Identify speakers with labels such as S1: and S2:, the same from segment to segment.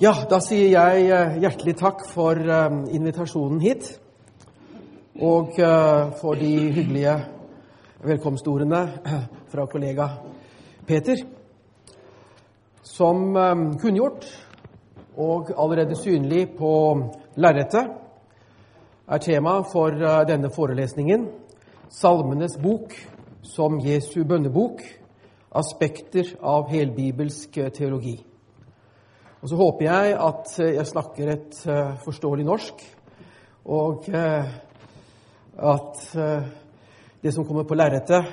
S1: Ja, da sier jeg eh, hjertelig takk for eh, invitasjonen hit. Og eh, for de hyggelige velkomstordene fra kollega Peter. Som kunngjort og allerede synlig på lerretet er tema for denne forelesningen Salmenes bok som Jesu bønnebok aspekter av helbibelsk teologi. Og så håper jeg at eh, jeg snakker et uh, forståelig norsk, og at det som kommer på lerretet,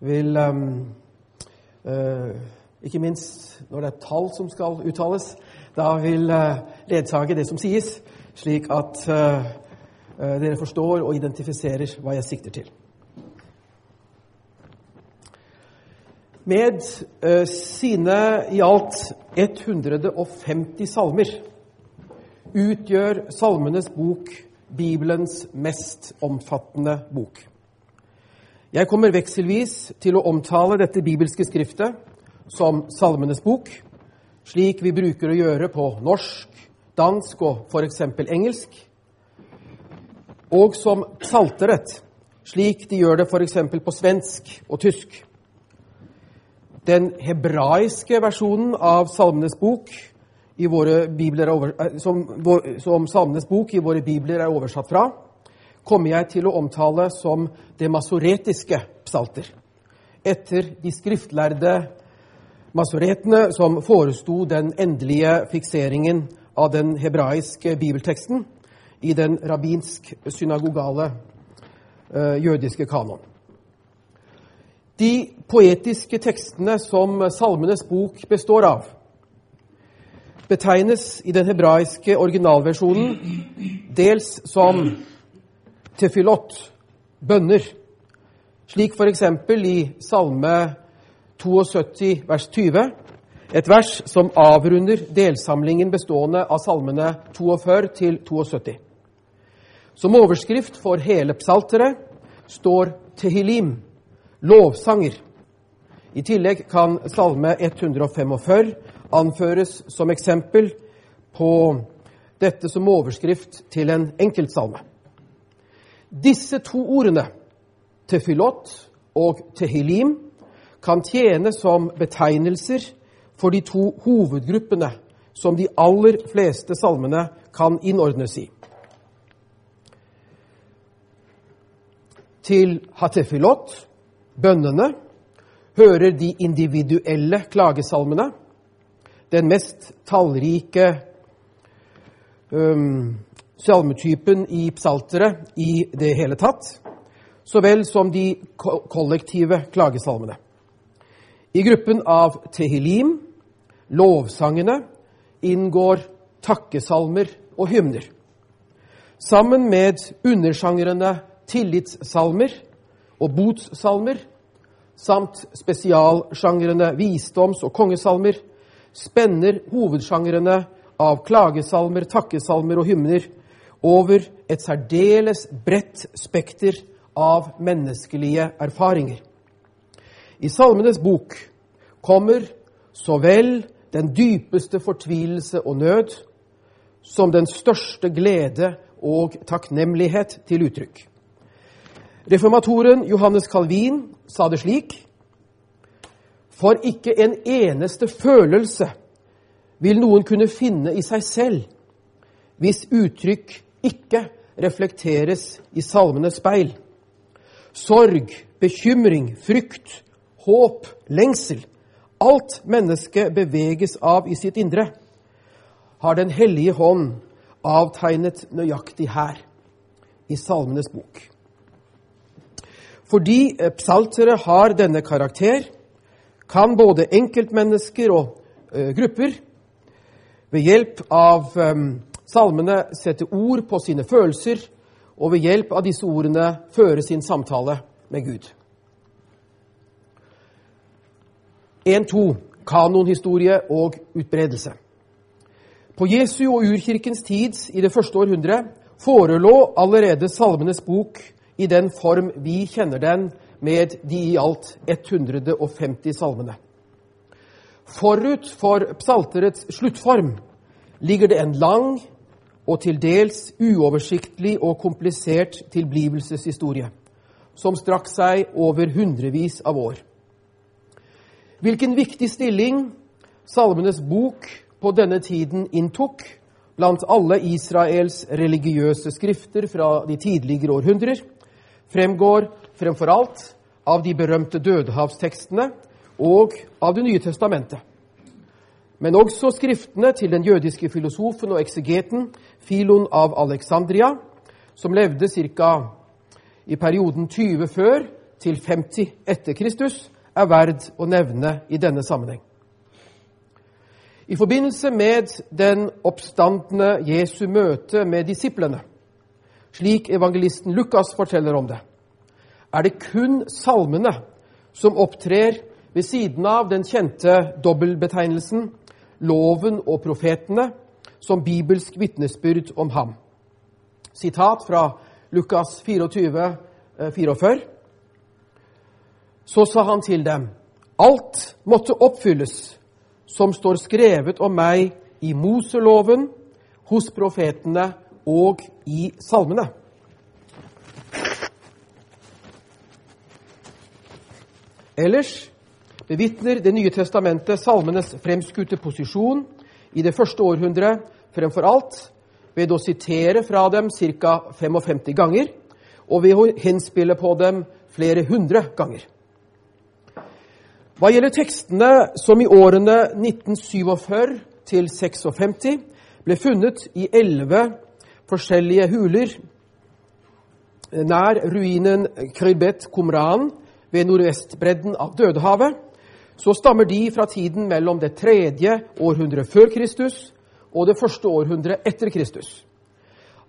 S1: vil Ikke minst når det er tall som skal uttales, da vil ledsage det som sies, slik at dere forstår og identifiserer hva jeg sikter til. Med uh, sine i alt 150 salmer utgjør Salmenes bok Bibelens mest omfattende bok. Jeg kommer vekselvis til å omtale dette bibelske skriftet som Salmenes bok, slik vi bruker å gjøre på norsk, dansk og f.eks. engelsk, og som Psalteret, slik de gjør det f.eks. på svensk og tysk. Den hebraiske versjonen av Salmenes bok, over, eh, som, som Salmenes bok i våre bibler er oversatt fra, kommer jeg til å omtale som det masoretiske psalter, etter de skriftlærde masoretene som foresto den endelige fikseringen av den hebraiske bibelteksten i den rabbinsk-synagogale uh, jødiske kanon. De poetiske tekstene som Salmenes bok består av, betegnes i den hebraiske originalversjonen dels som tefilot, bønner, slik f.eks. i Salme 72 vers 20, et vers som avrunder delsamlingen bestående av salmene 42 til 72. Som overskrift for hele psalteret står Tehilim, lovsanger. I tillegg kan Salme 145 anføres som eksempel på dette som overskrift til en enkeltsalme. Disse to ordene, tefilot og tehilim, kan tjene som betegnelser for de to hovedgruppene som de aller fleste salmene kan innordnes i. Til hatefilot bønnene, hører de individuelle klagesalmene, den mest tallrike um, salmetypen i psalteret i det hele tatt, så vel som de kollektive klagesalmene. I gruppen av tehilim, lovsangene, inngår takkesalmer og hymner. Sammen med undersjangrene tillitssalmer og botssalmer samt spesialsjangrene visdoms- og kongesalmer spenner hovedsjangrene av klagesalmer, takkesalmer og hymner over et særdeles bredt spekter av menneskelige erfaringer. I Salmenes bok kommer så vel den dypeste fortvilelse og nød som den største glede og takknemlighet til uttrykk. Reformatoren Johannes Calvin sa det slik For ikke en eneste følelse vil noen kunne finne i seg selv hvis uttrykk ikke reflekteres i salmenes speil. Sorg, bekymring, frykt, håp, lengsel alt mennesket beveges av i sitt indre, har Den hellige hånd avtegnet nøyaktig her, i Salmenes bok. Fordi psalteret psaltere har denne karakter, kan både enkeltmennesker og eh, grupper ved hjelp av eh, salmene sette ord på sine følelser, og ved hjelp av disse ordene føre sin samtale med Gud. 1.2. Kanonhistorie og utbredelse. På Jesu og urkirkens tid i det første århundre forelå allerede Salmenes bok i den form vi kjenner den med de i alt 150 salmene. Forut for psalterets sluttform ligger det en lang og til dels uoversiktlig og komplisert tilblivelseshistorie, som strakk seg over hundrevis av år. Hvilken viktig stilling Salmenes bok på denne tiden inntok blant alle Israels religiøse skrifter fra de tidligere århundrer, fremgår fremfor alt av de berømte dødehavstekstene og av Det nye testamentet. Men også skriftene til den jødiske filosofen og eksegeten Filon av Alexandria, som levde ca. i perioden 20 før til 50 etter Kristus, er verd å nevne i denne sammenheng. I forbindelse med den oppstandende Jesu møte med disiplene, slik evangelisten Lukas forteller om det, er det kun salmene som opptrer ved siden av den kjente dobbeltbetegnelsen loven og profetene som bibelsk vitnesbyrd om ham. Sitat fra Lukas 24, 44. Så sa han til dem, alt måtte oppfylles som står skrevet om meg i Moseloven, hos profetene og i salmene. Ellers bevitner Det nye testamentet salmenes fremskutte posisjon i det første århundret fremfor alt ved å sitere fra dem ca. 55 ganger, og ved å henspille på dem flere hundre ganger. Hva gjelder tekstene som i årene 1947 til 56 ble funnet i elleve forskjellige huler nær ruinen Krybet Kumran ved nordvestbredden av Dødehavet, så stammer de fra tiden mellom det tredje århundret før Kristus og det første århundret etter Kristus.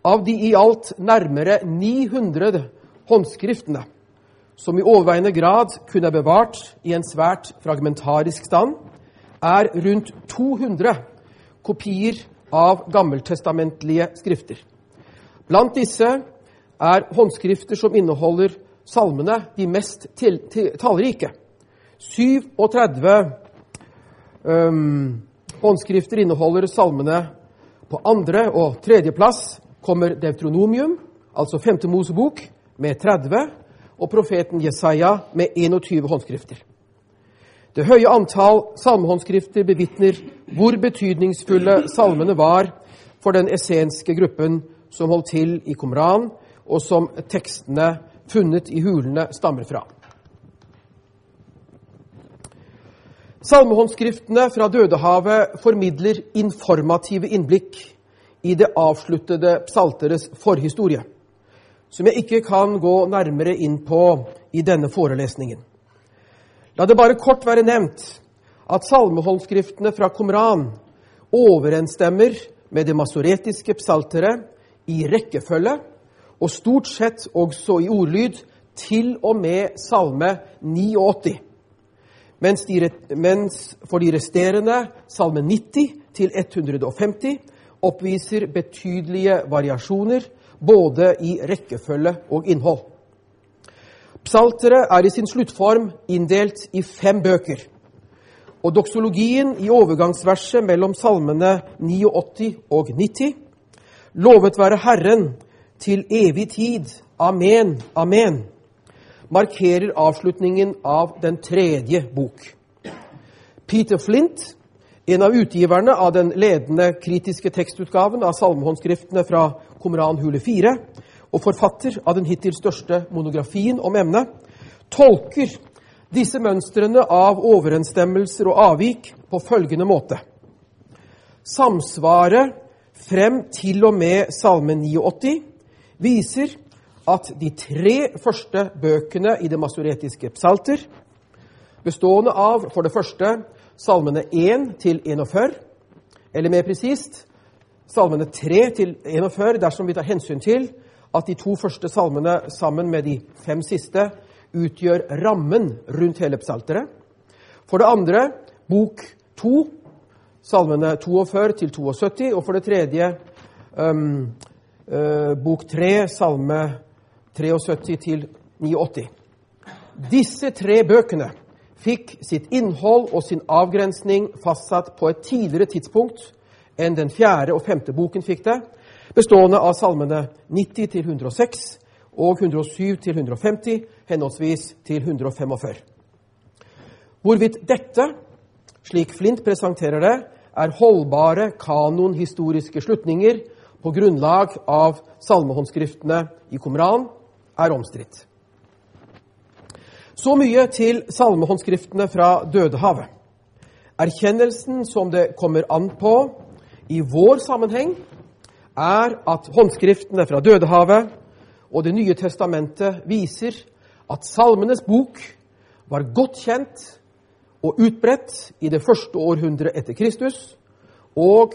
S1: Av de i alt nærmere 900 håndskriftene, som i overveiende grad kunne bevart i en svært fragmentarisk stand, er rundt 200 kopier av gammeltestamentlige skrifter. Blant disse er håndskrifter som inneholder salmene de mest tallrike. 37 um, håndskrifter inneholder salmene. På andre- og tredjeplass kommer Deutronomium, altså femte Mosebok, med 30, og profeten Jesaja med 21 håndskrifter. Det høye antall salmehåndskrifter bevitner hvor betydningsfulle salmene var for den essenske gruppen som holdt til i Qumran, og som tekstene funnet i hulene stammer fra. Salmehåndskriftene fra Dødehavet formidler informative innblikk i det avsluttede psalteres forhistorie, som jeg ikke kan gå nærmere inn på i denne forelesningen. La det bare kort være nevnt at salmehåndskriftene fra Qumran overensstemmer med det masoretiske psalteret i rekkefølge, og stort sett også i ordlyd, til og med Salme 89 mens, de, mens for de resterende, salme 90 til 150, oppviser betydelige variasjoner både i rekkefølge og innhold. Psalteret er i sin sluttform inndelt i fem bøker. Og doksologien i overgangsverset mellom salmene 89 og 90 Lovet være Herren til evig tid. Amen, amen markerer avslutningen av den tredje bok. Peter Flint, en av utgiverne av den ledende kritiske tekstutgaven av salmehåndskriftene fra Komran hule 4, og forfatter av den hittil største monografien om emnet, tolker disse mønstrene av overensstemmelser og avvik på følgende måte. Samsvaret frem til og med Salme 89 viser at de tre første bøkene i det masoretiske psalter, bestående av for det første salmene 1 til 41, eller mer presist salmene 3 til 41 dersom vi tar hensyn til at de to første salmene sammen med de fem siste utgjør rammen rundt hele psalteret. For det andre bok 2, salmene 42 til 72, og for det tredje um, uh, bok 3, salme 73 til 89. Disse tre bøkene fikk sitt innhold og sin avgrensning fastsatt på et tidligere tidspunkt enn den fjerde og femte boken fikk det, bestående av salmene 90 til 106 og 107 til 150, henholdsvis til 145. Hvorvidt dette, slik Flint presenterer det, er holdbare kanonhistoriske slutninger på grunnlag av salmehåndskriftene i Kumran, er omstridt. Så mye til salmehåndskriftene fra Dødehavet. Erkjennelsen som det kommer an på i vår sammenheng, er at håndskriftene fra Dødehavet og Det nye testamentet viser at Salmenes bok var godt kjent og utbredt i det første århundret etter Kristus, og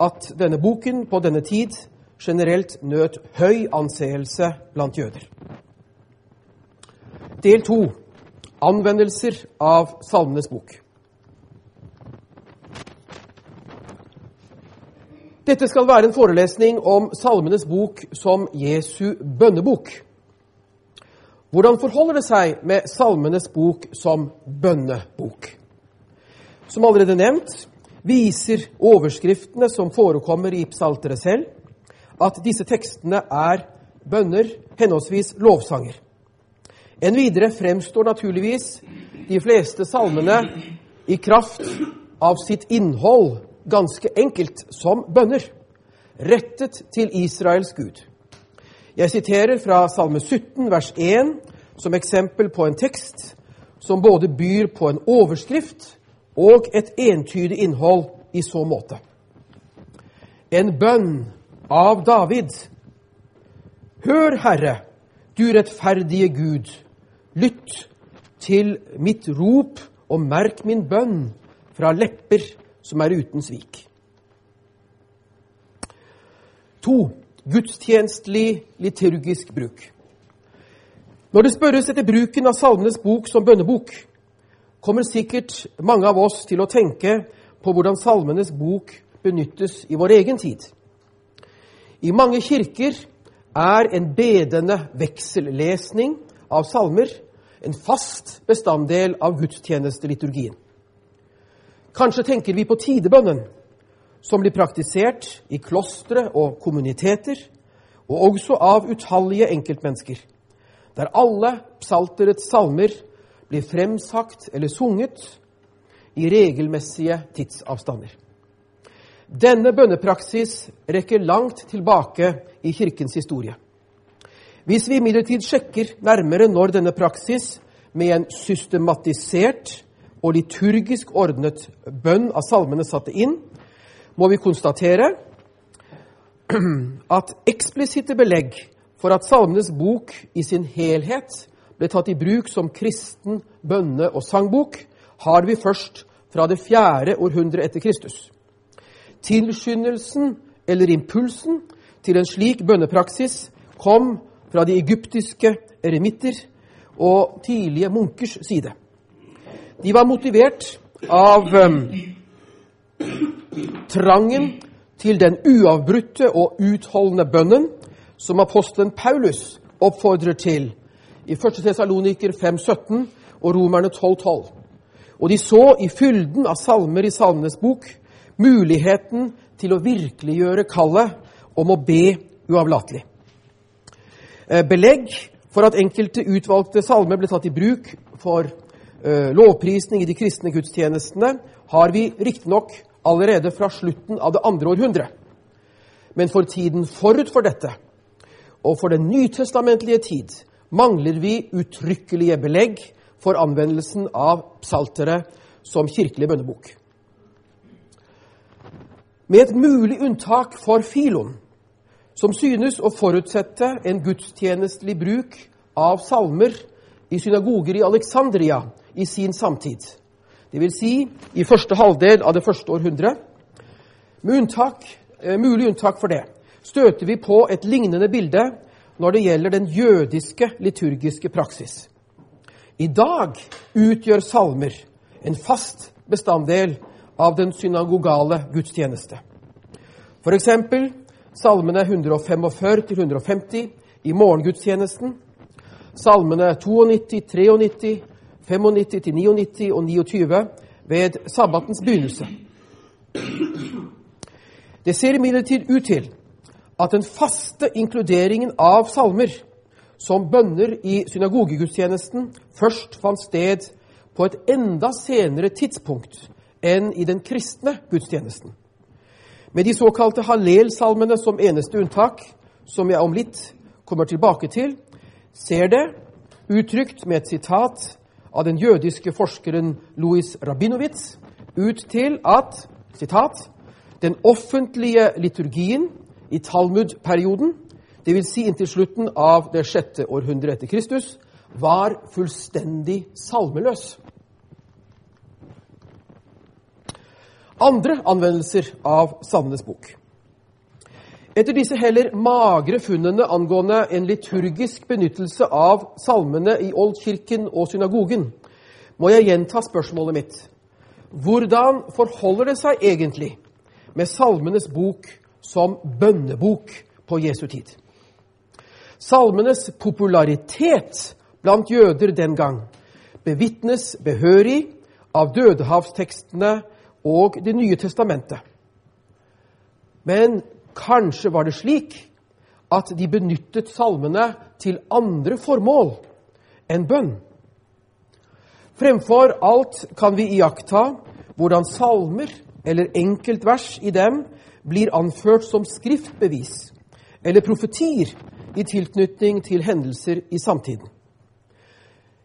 S1: at denne boken på denne tid generelt nøt høy anseelse blant jøder. Del to anvendelser av Salmenes bok. Dette skal være en forelesning om Salmenes bok som Jesu bønnebok. Hvordan forholder det seg med Salmenes bok som bønnebok? Som allerede nevnt viser overskriftene som forekommer i psalteret selv, at disse tekstene er bønner, henholdsvis lovsanger. Enn videre fremstår naturligvis de fleste salmene i kraft av sitt innhold ganske enkelt som bønner, rettet til Israels Gud. Jeg siterer fra Salme 17, vers 1, som eksempel på en tekst som både byr på en overskrift og et entydig innhold i så måte. En bønn av David. Hør, Herre, du rettferdige Gud, lytt til mitt rop og merk min bønn fra lepper som er uten svik. To. Gudstjenestelig liturgisk bruk. Når det spørres etter bruken av Salmenes bok som bønnebok, kommer sikkert mange av oss til å tenke på hvordan Salmenes bok benyttes i vår egen tid. I mange kirker er en bedende veksellesning av salmer en fast bestanddel av gudstjenesteliturgien. Kanskje tenker vi på tidebønnen, som blir praktisert i klostre og kommuniteter, og også av utallige enkeltmennesker, der alle psalterets salmer blir fremsagt eller sunget i regelmessige tidsavstander. Denne bønnepraksis rekker langt tilbake i Kirkens historie. Hvis vi imidlertid sjekker nærmere når denne praksis med en systematisert og liturgisk ordnet bønn av salmene satte inn, må vi konstatere at eksplisitte belegg for at Salmenes bok i sin helhet ble tatt i bruk som kristen bønne- og sangbok, har vi først fra det fjerde århundre etter Kristus. Tilskyndelsen eller impulsen til en slik bønnepraksis kom fra de egyptiske eremitter og tidlige munkers side. De var motivert av um, trangen til den uavbrutte og utholdende bønnen som apostelen Paulus oppfordrer til i 1. Tesaloniker 5,17 og Romerne 12,12. Og de så i fylden av salmer i Salmenes bok muligheten til å virkeliggjøre kallet om å be uavlatelig. Eh, belegg for at enkelte utvalgte salmer ble tatt i bruk for Eh, lovprisning i de kristne gudstjenestene har vi riktignok allerede fra slutten av det andre århundret. Men for tiden forut for dette, og for den nytestamentlige tid, mangler vi uttrykkelige belegg for anvendelsen av psalteret som kirkelig bønnebok. Med et mulig unntak for Filon, som synes å forutsette en gudstjenestelig bruk av salmer i synagoger i Alexandria i sin samtid. Vil si i første halvdel av det første århundret. Med unntak, eh, mulig unntak for det støter vi på et lignende bilde når det gjelder den jødiske liturgiske praksis. I dag utgjør salmer en fast bestanddel av den synagogale gudstjeneste. F.eks. salmene 145-150 i morgengudstjenesten, salmene 92, 93, 95 til 99 og 29 ved sabbatens begynnelse. Det ser imidlertid ut til at den faste inkluderingen av salmer som bønner i synagogegudstjenesten først fant sted på et enda senere tidspunkt enn i den kristne gudstjenesten. Med de såkalte hallelsalmene som eneste unntak, som jeg om litt kommer tilbake til, ser det, uttrykt med et sitat av den jødiske forskeren Louis Rabinowitz, ut til at citat, den offentlige liturgien i Talmud-perioden, dvs. Si inntil slutten av det sjette århundret etter Kristus, var fullstendig salmeløs. Andre anvendelser av Salmenes bok. Etter disse heller magre funnene angående en liturgisk benyttelse av salmene i Oldkirken og synagogen, må jeg gjenta spørsmålet mitt. Hvordan forholder det seg egentlig med Salmenes bok som bønnebok på Jesu tid? Salmenes popularitet blant jøder den gang bevitnes behørig av dødehavstekstene og Det nye testamentet. Men kanskje var det slik at de benyttet salmene til andre formål enn bønn. Fremfor alt kan vi iaktta hvordan salmer eller enkeltvers i dem blir anført som skriftbevis eller profetier i tilknytning til hendelser i samtiden.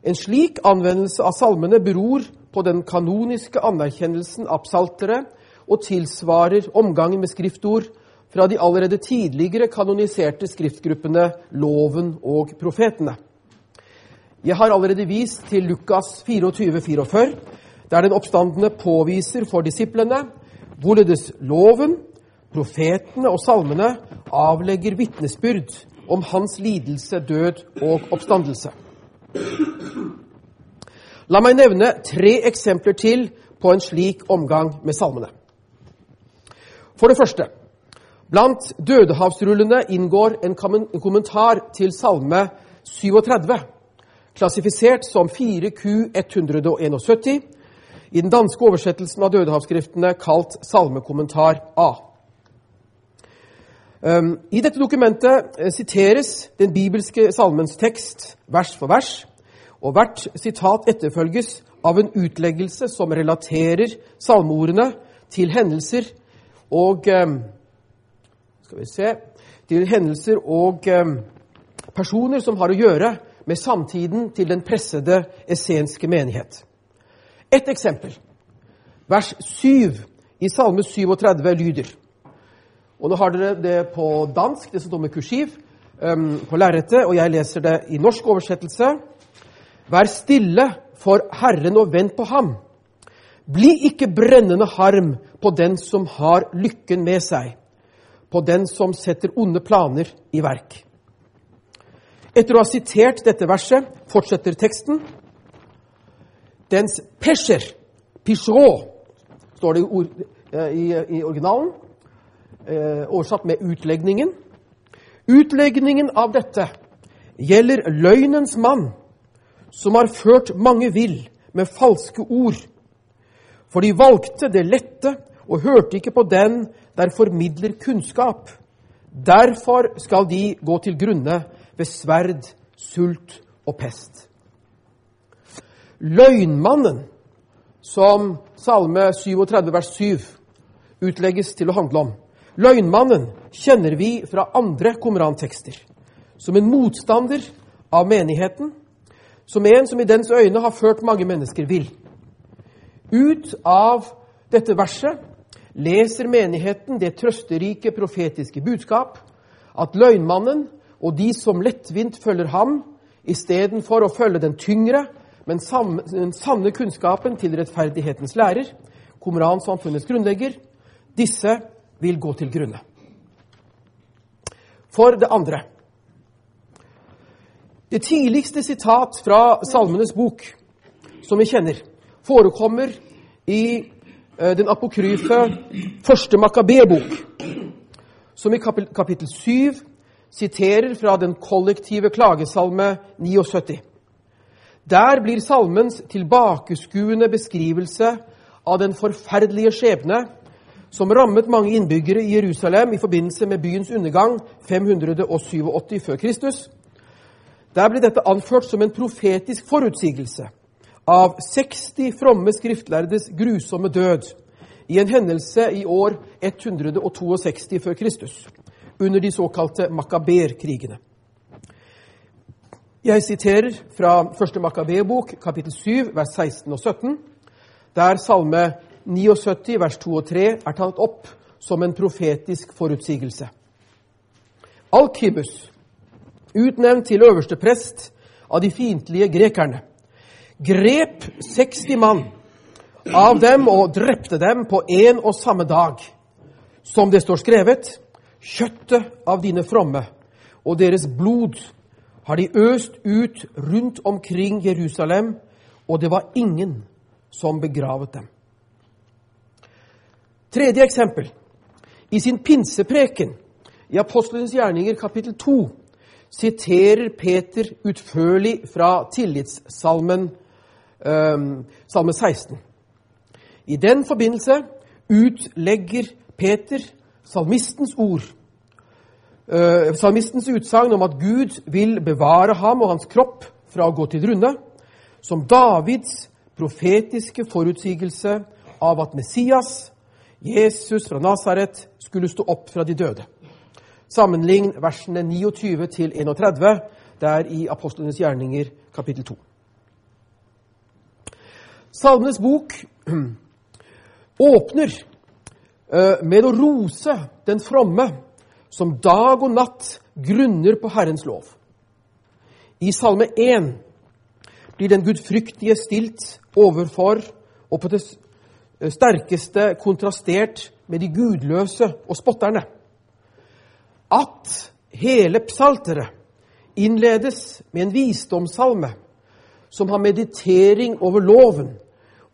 S1: En slik anvendelse av salmene beror på den kanoniske anerkjennelsen av psaltere og tilsvarer omgangen med skriftord fra de allerede tidligere kanoniserte skriftgruppene Loven og Profetene. Jeg har allerede vist til Lukas 24-44, der den oppstandende påviser for disiplene hvorledes loven, profetene og salmene avlegger vitnesbyrd om hans lidelse, død og oppstandelse. La meg nevne tre eksempler til på en slik omgang med salmene. For det første blant dødehavsrullene inngår en kommentar til salme 37, klassifisert som 4Q171, i den danske oversettelsen av dødehavsskriftene kalt Salmekommentar A. I dette dokumentet eh, siteres den bibelske salmens tekst vers for vers, og hvert sitat etterfølges av en utleggelse som relaterer salmeordene til hendelser og Skal vi se Til hendelser og um, personer som har å gjøre med samtiden til den pressede essenske menighet. Et eksempel. Vers 7 i Salme 37 lyder og Nå har dere det på dansk, det som står med kursiv, um, på lerretet, og jeg leser det i norsk oversettelse. Vær stille for Herren og vent på ham. Bli ikke brennende harm på den som har lykken med seg, på den som setter onde planer i verk. Etter å ha sitert dette verset fortsetter teksten. Dens pesher, pishro, står det i, ord, eh, i, i originalen, eh, oversatt med utlegningen. Utlegningen av dette gjelder løgnens mann, som har ført mange vill med falske ord. For de valgte det lette og hørte ikke på den der formidler kunnskap. Derfor skal de gå til grunne ved sverd, sult og pest. Løgnmannen, som Salme 37 vers 7 utlegges til å handle om, Løgnmannen kjenner vi fra andre komorantekster. som en motstander av menigheten, som en som i dens øyne har ført mange mennesker vill. Ut av dette verset leser menigheten det trøsterike profetiske budskap at løgnmannen og de som lettvint følger ham, istedenfor å følge den tyngre, men sanne kunnskapen til rettferdighetens lærer, Komransamfunnets grunnlegger, disse vil gå til grunne. For det andre Det tidligste sitat fra Salmenes bok som vi kjenner, forekommer i den apokryfe første Makkabé-bok, som i kapittel 7 siterer fra den kollektive klagesalme 79. Der blir salmens tilbakeskuende beskrivelse av den forferdelige skjebne som rammet mange innbyggere i Jerusalem i forbindelse med byens undergang 587 før Kristus. Der blir dette anført som en profetisk forutsigelse av 60 fromme skriftlærdes grusomme død i en hendelse i år 162 før Kristus, under de såkalte makaber-krigene. Jeg siterer fra første Makabebok, kapittel 7, vers 16 og 17, der salme 79, vers 2 og 3 er tatt opp som en profetisk forutsigelse. Alkibus, utnevnt til øverste prest av de fiendtlige grekerne, grep 60 mann av dem og drepte dem på en og samme dag. Som det står skrevet, kjøttet av dine fromme og deres blod har de øst ut rundt omkring Jerusalem, og det var ingen som begravet dem. Tredje eksempel. I sin pinsepreken i Apostlenes gjerninger kapittel 2 siterer Peter utførlig fra tillitssalmen salme 16. I den forbindelse utlegger Peter salmistens ord, uh, salmistens utsagn om at Gud vil bevare ham og hans kropp fra å gå til grunne, som Davids profetiske forutsigelse av at Messias, Jesus fra Nasaret, skulle stå opp fra de døde. Sammenlign versene 29 til 31 der i Apostlenes gjerninger kapittel 2. Salmenes bok åpner eh, med å rose den fromme som dag og natt grunner på Herrens lov. I Salme 1 blir den gudfryktige stilt overfor og på det sterkeste kontrastert med de gudløse og spotterne. At hele psalteret innledes med en visdomssalme som har meditering over loven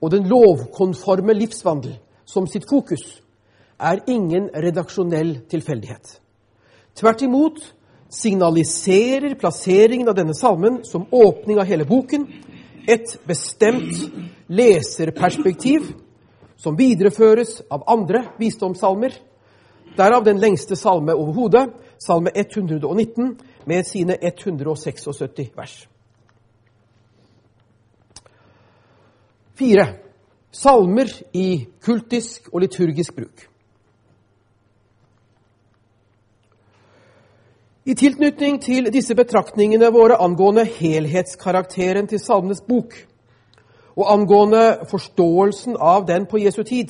S1: og den lovkonforme livsvandel som sitt fokus, er ingen redaksjonell tilfeldighet. Tvert imot signaliserer plasseringen av denne salmen som åpning av hele boken et bestemt leserperspektiv som videreføres av andre visdomssalmer. Derav den lengste salme overhodet, salme 119, med sine 176 vers. Fire. Salmer i kultisk og liturgisk bruk. I tilknytning til disse betraktningene våre angående helhetskarakteren til Salmenes bok, og angående forståelsen av den på Jesu tid,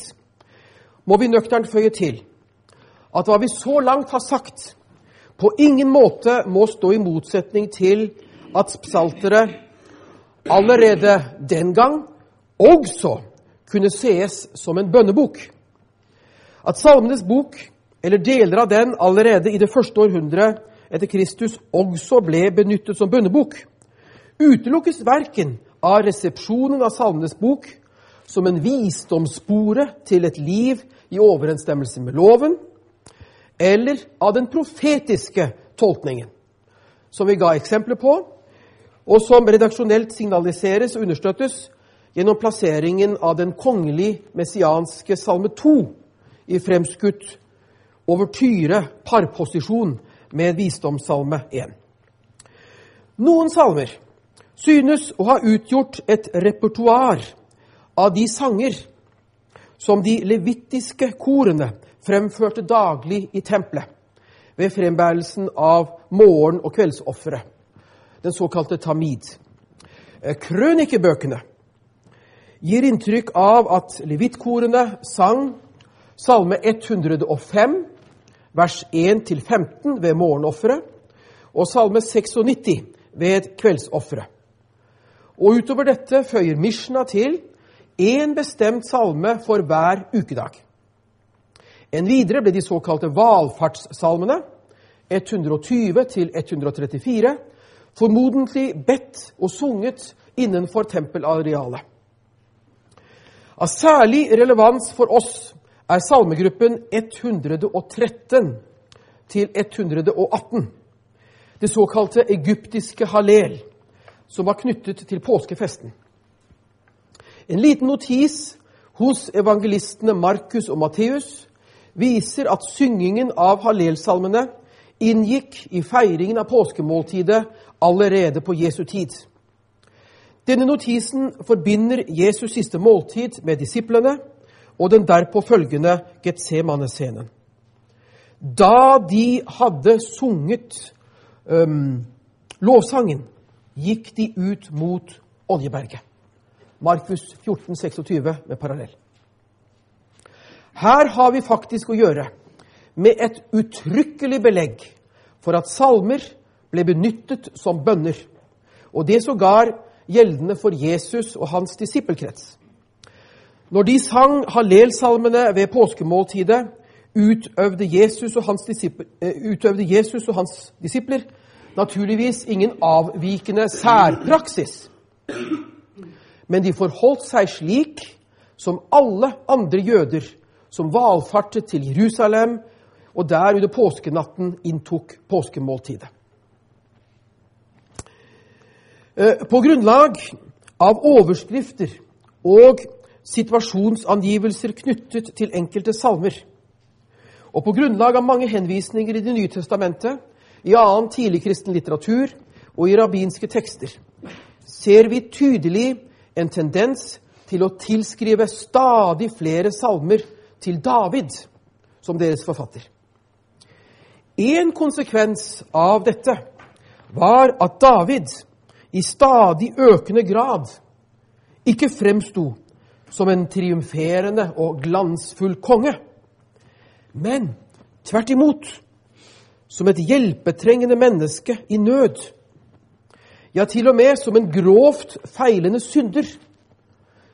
S1: må vi nøkternt føye til at hva vi så langt har sagt, på ingen måte må stå i motsetning til at psaltere allerede den gang også kunne sees som en bønnebok. At Salmenes bok, eller deler av den, allerede i det første århundre etter Kristus også ble benyttet som bønnebok, utelukkes verken av resepsjonen av Salmenes bok som en visdomsspore til et liv i overensstemmelse med loven, eller av den profetiske tolkningen, som vi ga eksempler på, og som redaksjonelt signaliseres og understøttes gjennom plasseringen av den kongelig messianske salme 2 i fremskutt overtyre parposisjon med visdomssalme 1. Noen salmer synes å ha utgjort et repertoar av de sanger som de levittiske korene fremførte daglig i tempelet ved frembærelsen av morgen- og kveldsofferet, den såkalte tamid. Eh, krønikebøkene gir inntrykk av at levitkorene sang Salme 105, vers 1-15 ved morgenofferet, og Salme 96 ved kveldsofferet. Og utover dette føyer Mishna til én bestemt salme for hver ukedag. En videre ble de såkalte valfartssalmene, 120 til 134, formodentlig bedt og sunget innenfor tempelarealet. Av særlig relevans for oss er salmegruppen 113 til 118, det såkalte egyptiske halel som var knyttet til påskefesten. En liten notis hos evangelistene Markus og Matteus viser at syngingen av halelsalmene inngikk i feiringen av påskemåltidet allerede på Jesu tid. Denne notisen forbinder Jesus siste måltid med disiplene og den derpå følgende Getsemane-scenen. Da de hadde sunget um, lovsangen, gikk de ut mot Oljeberget. Markus 14, 26 med parallell. Her har vi faktisk å gjøre med et uttrykkelig belegg for at salmer ble benyttet som bønner, og det sågar gjeldende for Jesus og hans disippelkrets. Når de sang Hallelsalmene ved påskemåltidet, utøvde Jesus, og hans disipler, eh, Jesus og hans disipler naturligvis ingen avvikende særpraksis. Men de forholdt seg slik som alle andre jøder som valfartet til Jerusalem og der under påskenatten inntok påskemåltidet. Eh, på grunnlag av overskrifter og situasjonsangivelser knyttet til enkelte salmer, og på grunnlag av mange henvisninger i Det nye testamentet, i annen tidligkristen litteratur og i rabbinske tekster, ser vi tydelig en tendens til å tilskrive stadig flere salmer til David som deres forfatter. En konsekvens av dette var at David i stadig økende grad ikke fremsto som en triumferende og glansfull konge, men tvert imot som et hjelpetrengende menneske i nød. Ja, til og med som en grovt feilende synder,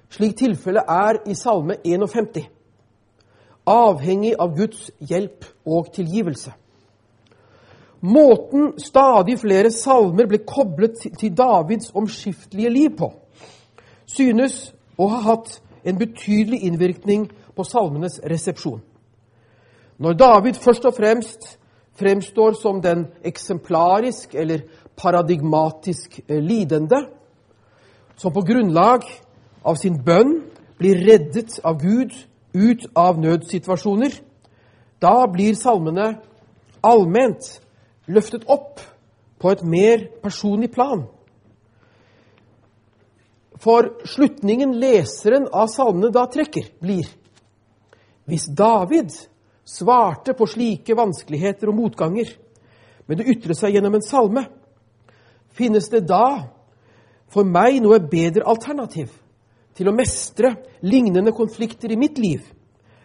S1: slik tilfellet er i Salme 51, avhengig av Guds hjelp og tilgivelse. Måten stadig flere salmer ble koblet til Davids omskiftelige liv på, synes å ha hatt en betydelig innvirkning på salmenes resepsjon. Når David først og fremst fremstår som den eksemplarisk eller paradigmatisk eh, lidende, som på grunnlag av sin bønn blir reddet av Gud ut av nødsituasjoner, da blir salmene allment løftet opp på et mer personlig plan. For slutningen leseren av salmene da trekker, blir Hvis David svarte på slike vanskeligheter og motganger, men det ytret seg gjennom en salme, finnes det da for meg noe bedre alternativ til å mestre lignende konflikter i mitt liv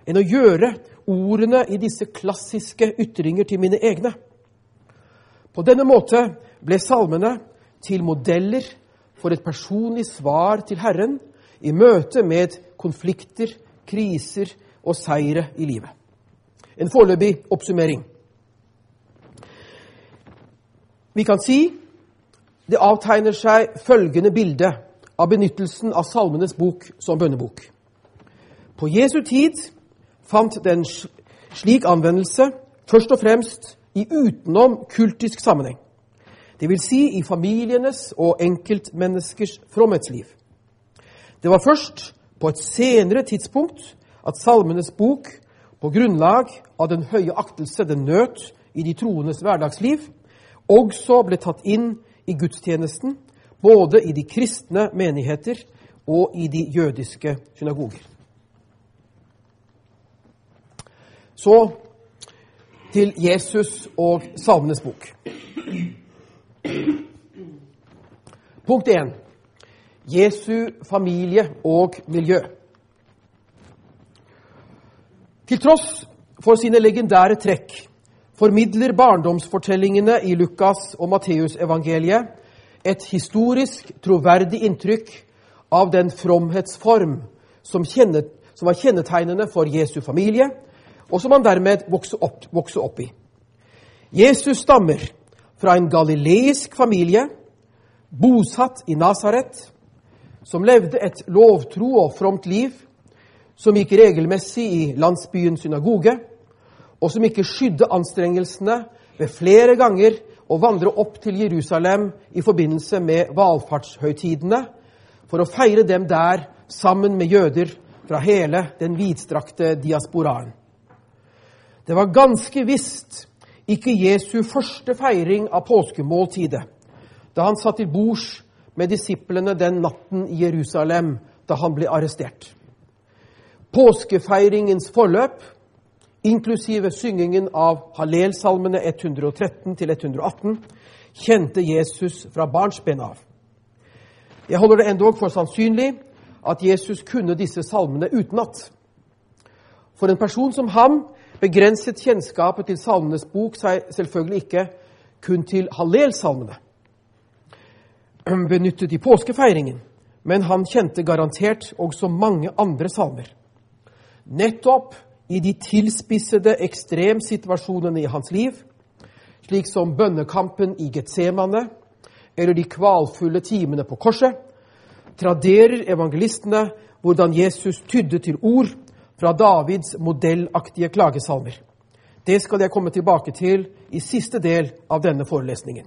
S1: enn å gjøre ordene i disse klassiske ytringer til mine egne. På denne måte ble salmene til modeller for et personlig svar til Herren i møte med konflikter, kriser og seire i livet. En foreløpig oppsummering. Vi kan si det avtegner seg følgende bilde av benyttelsen av Salmenes bok som bønnebok. På Jesu tid fant den slik anvendelse først og fremst i utenom kultisk sammenheng. Det vil si i familienes og enkeltmenneskers fromhetsliv. Det var først på et senere tidspunkt at Salmenes bok, på grunnlag av den høye aktelse den nøt i de troendes hverdagsliv, også ble tatt inn i gudstjenesten, både i de kristne menigheter og i de jødiske synagoger. Så til Jesus og Salmenes bok. Punkt 1. Jesu familie og miljø. Til tross for sine legendære trekk formidler barndomsfortellingene i Lukas og Matteusevangeliet et historisk troverdig inntrykk av den fromhetsform som, kjennet, som var kjennetegnende for Jesu familie, og som han dermed vokste opp, vokste opp i. Jesus stammer fra en galileisk familie bosatt i Nasaret, som levde et lovtro og fromt liv, som gikk regelmessig i landsbyens synagoge, og som ikke skydde anstrengelsene ved flere ganger å vandre opp til Jerusalem i forbindelse med valfartshøytidene for å feire dem der sammen med jøder fra hele den vidstrakte diasporaen. Det var ganske visst ikke Jesu første feiring av påskemåltidet, da han satt til bords med disiplene den natten i Jerusalem da han ble arrestert. Påskefeiringens forløp, inklusive syngingen av Hallelsalmene 113 118, kjente Jesus fra barnsben av. Jeg holder det endog for sannsynlig at Jesus kunne disse salmene utenat. For en person som ham begrenset kjennskapet til Salmenes bok seg selvfølgelig ikke kun til Hallel-salmene, benyttet i påskefeiringen, men han kjente garantert også mange andre salmer. Nettopp i de tilspissede ekstremsituasjonene i hans liv, slik som bønnekampen i Getsemane eller de kvalfulle timene på korset, traderer evangelistene hvordan Jesus tydde til ord fra Davids modellaktige klagesalmer. Det skal jeg komme tilbake til i siste del av denne forelesningen.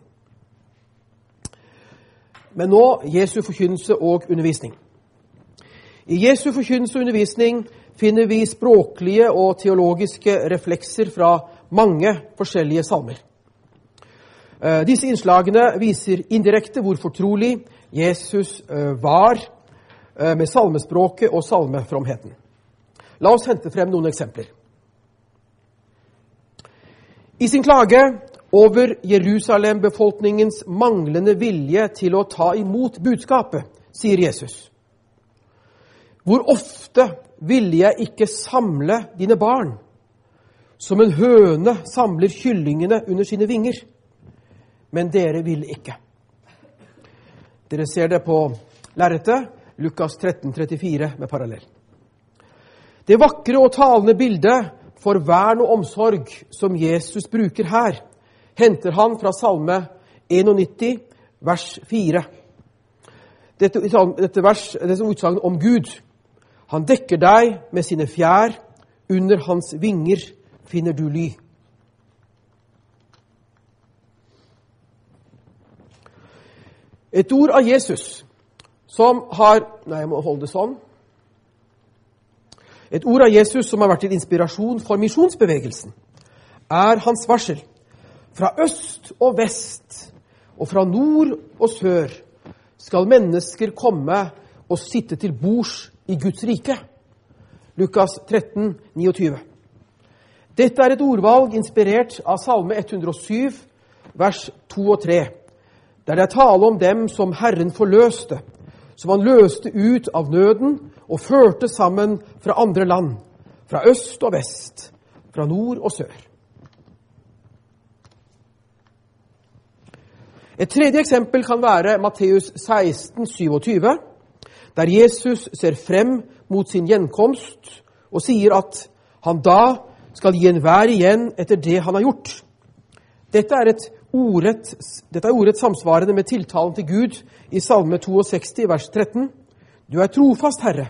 S1: Men nå Jesu forkynnelse og undervisning. I Jesu forkynnelse og undervisning finner vi språklige og teologiske reflekser fra mange forskjellige salmer. Eh, disse innslagene viser indirekte hvor fortrolig Jesus eh, var eh, med salmespråket og salmefromheten. La oss hente frem noen eksempler. I sin klage over Jerusalem-befolkningens manglende vilje til å ta imot budskapet, sier Jesus. Hvor ofte ville jeg ikke samle dine barn, som en høne samler kyllingene under sine vinger? Men dere ville ikke. Dere ser det på lerretet, Lukas 13, 34 med parallell. Det vakre og talende bildet for vern og omsorg som Jesus bruker her, henter han fra Salme 91, vers 4. Dette, dette, vers, dette utsagnet om Gud. Han dekker deg med sine fjær, under hans vinger finner du ly. Et ord av Jesus som har Nei, jeg må holde det sånn. Et ord av Jesus som har vært til inspirasjon for misjonsbevegelsen, er hans varsel. Fra øst og vest og fra nord og sør skal mennesker komme og sitte til bords i Guds rike. Lukas 13, 29. Dette er et ordvalg inspirert av Salme 107, vers 2 og 3, der det er tale om dem som Herren forløste, som han løste ut av nøden og førte sammen fra andre land, fra øst og vest, fra nord og sør. Et tredje eksempel kan være Matteus 16, 27, der Jesus ser frem mot sin gjenkomst og sier at han da skal gi enhver igjen etter det han har gjort. Dette er, et ordrett, dette er ordrett samsvarende med tiltalen til Gud i Salme 62, vers 13. Du er trofast, Herre,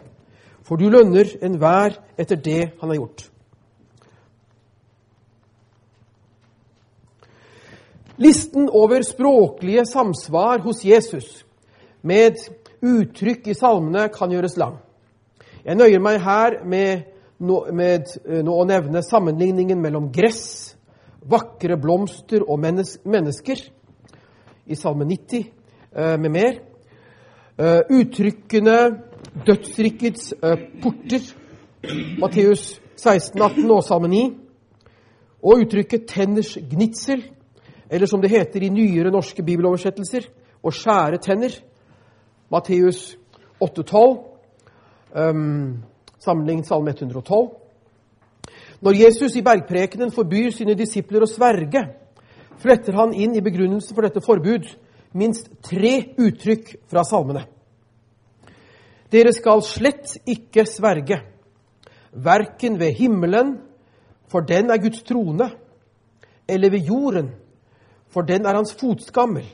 S1: for du lønner enhver etter det han har gjort. Listen over språklige samsvar hos Jesus med uttrykk i salmene kan gjøres lang. Jeg nøyer meg her med, med eh, nå å nevne sammenligningen mellom gress, vakre blomster og mennesker. I Salme 90 eh, med mer. Eh, uttrykkene dødsrikets eh, porter, Matteus 16, 18 og Salme 9, og uttrykket 'tenners gnitsel', eller som det heter i nyere norske bibeloversettelser, 'å skjære tenner', Matteus 8, 12, um, sammenlignet Salme 112. Når Jesus i bergprekenen forbyr sine disipler å sverge, fletter han inn i begrunnelsen for dette forbud minst tre uttrykk fra salmene. Dere skal slett ikke sverge, verken ved himmelen, for den er Guds trone, eller ved jorden, for den er hans fotskammel,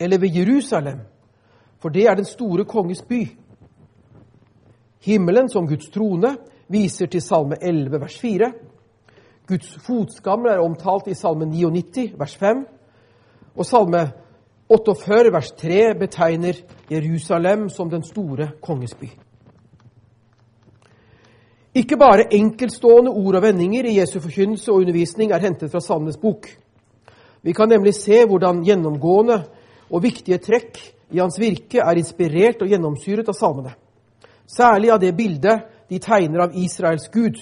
S1: eller ved Jerusalem, for det er den store konges by. Himmelen som Guds trone viser til Salme 11, vers 4. Guds fotskammel er omtalt i Salme 99, vers 5. Og salme 48 vers 3 betegner Jerusalem som den store kongesby. Ikke bare enkeltstående ord og vendinger i Jesu forkynnelse og undervisning er hentet fra Salmenes bok. Vi kan nemlig se hvordan gjennomgående og viktige trekk i hans virke er inspirert og gjennomsyret av salmene. Særlig av det bildet de tegner av Israels Gud.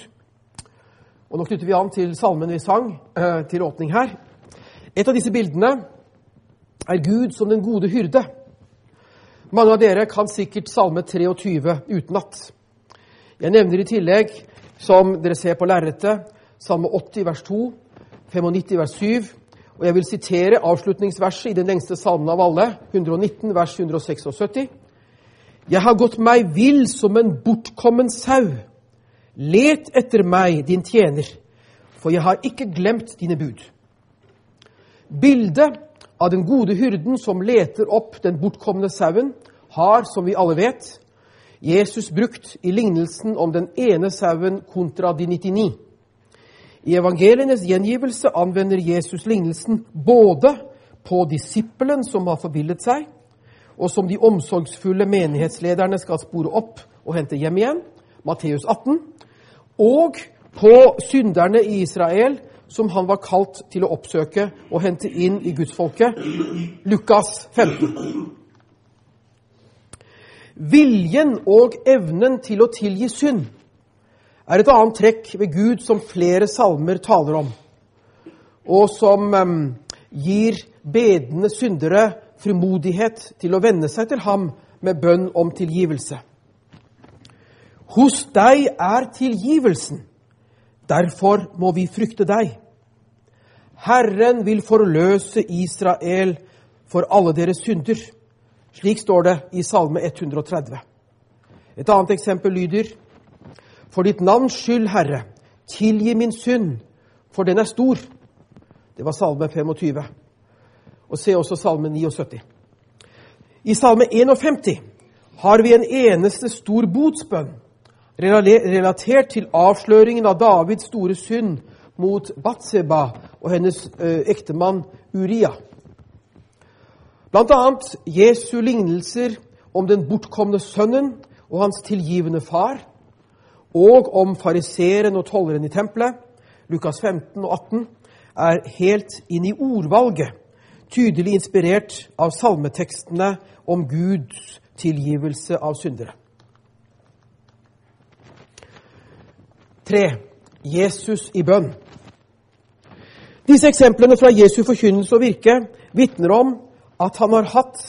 S1: Og Nå knytter vi an til salmen vi sang eh, til åpning her. Et av disse bildene er Gud som den gode hyrde. Mange av dere kan sikkert Salme 23 utenat. Jeg nevner i tillegg, som dere ser på lerretet, Salme 80 vers 2, 95 vers 7, og jeg vil sitere avslutningsverset i den lengste salmen av alle, 119 vers 176. Jeg har gått meg vill som en bortkommen sau. Let etter meg, din tjener, for jeg har ikke glemt dine bud. Bildet av den gode hyrden som leter opp den bortkomne sauen, har, som vi alle vet, Jesus brukt i lignelsen om den ene sauen kontra de 99. I evangelienes gjengivelse anvender Jesus lignelsen både på disippelen som har forbildet seg, og som de omsorgsfulle menighetslederne skal spore opp og hente hjem igjen, Matteus 18, og på synderne i Israel som han var kalt til å oppsøke og hente inn i gudsfolket, Lukas 15. Viljen og evnen til å tilgi synd er et annet trekk ved Gud som flere salmer taler om, og som um, gir bedende syndere frimodighet til å venne seg til ham med bønn om tilgivelse. Hos deg er tilgivelsen, derfor må vi frykte deg. Herren vil forløse Israel for alle deres synder. Slik står det i Salme 130. Et annet eksempel lyder For ditt navns skyld, Herre, tilgi min synd, for den er stor. Det var Salme 25. Og se også Salme 79. I Salme 51 har vi en eneste stor botsbønn relatert til avsløringen av Davids store synd mot Batseba og hennes ektemann Uria. Blant annet Jesu lignelser om den bortkomne sønnen og hans tilgivende far, og om fariseeren og tolleren i tempelet, Lukas 15 og 18, er helt inn i ordvalget tydelig inspirert av salmetekstene om Guds tilgivelse av syndere. Tre. Jesus i bønn. Disse eksemplene fra Jesu forkynnelse og virke vitner om at han har hatt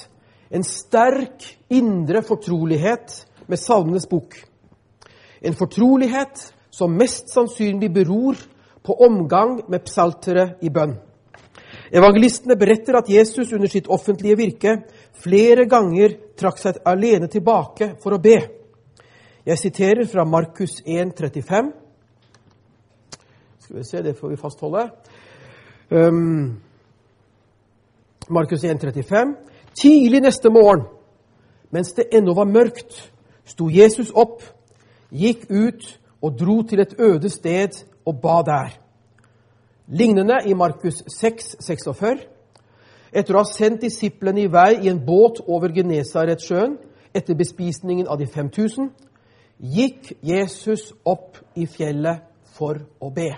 S1: en sterk indre fortrolighet med Salmenes bok. En fortrolighet som mest sannsynlig beror på omgang med psaltere i bønn. Evangelistene beretter at Jesus under sitt offentlige virke flere ganger trakk seg alene tilbake for å be. Jeg siterer fra Markus 1, 35. Skal vi se, det får vi fastholde. Um, Markus 1, 35. Tidlig neste morgen, mens det ennå var mørkt, sto Jesus opp, gikk ut og dro til et øde sted og ba der. Lignende i Markus 6, 46. Etter å ha sendt disiplene i vei i en båt over Genesaretsjøen etter bespisningen av de 5000, gikk Jesus opp i fjellet for å be.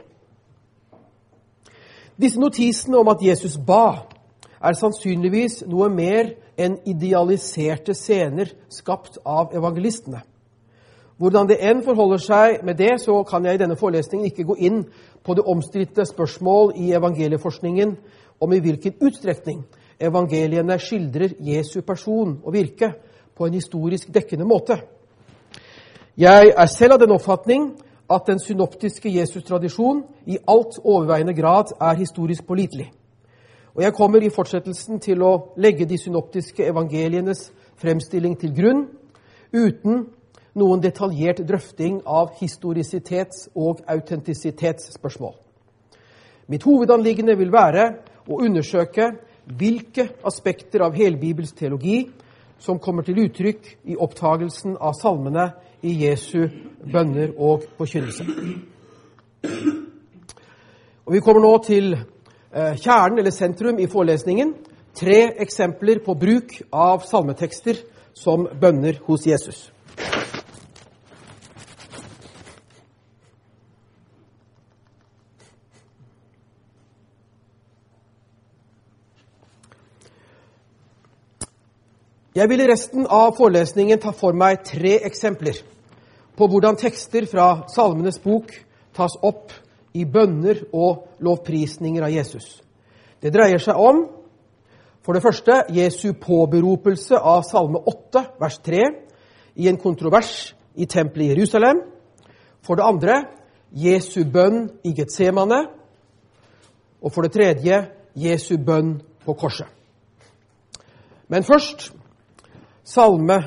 S1: Disse notisene om at Jesus ba, er sannsynligvis noe mer enn idealiserte scener skapt av evangelistene. Hvordan det enn forholder seg med det, så kan jeg i denne forelesningen ikke gå inn på det omstridte spørsmål i evangelieforskningen om i hvilken utstrekning evangeliene skildrer Jesu person og virke på en historisk dekkende måte. Jeg er selv av den oppfatning at den synoptiske Jesus-tradisjon i alt overveiende grad er historisk pålitelig. Og Jeg kommer i fortsettelsen til å legge de synoptiske evangelienes fremstilling til grunn, uten noen detaljert drøfting av historisitets- og autentisitetsspørsmål. Mitt hovedanliggende vil være å undersøke hvilke aspekter av helbibelsk teologi som kommer til uttrykk i opptagelsen av salmene i Jesu bønner og forkynnelse. Og Vi kommer nå til eh, kjernen eller sentrum i forelesningen, tre eksempler på bruk av salmetekster som bønner hos Jesus. Jeg vil i resten av forelesningen ta for meg tre eksempler på hvordan tekster fra Salmenes bok tas opp i bønner og lovprisninger av Jesus. Det dreier seg om for det første Jesu påberopelse av Salme 8, vers 3, i en kontrovers i tempelet i Jerusalem. For det andre Jesu bønn i Getsemane. Og for det tredje Jesu bønn på korset. Men først Salme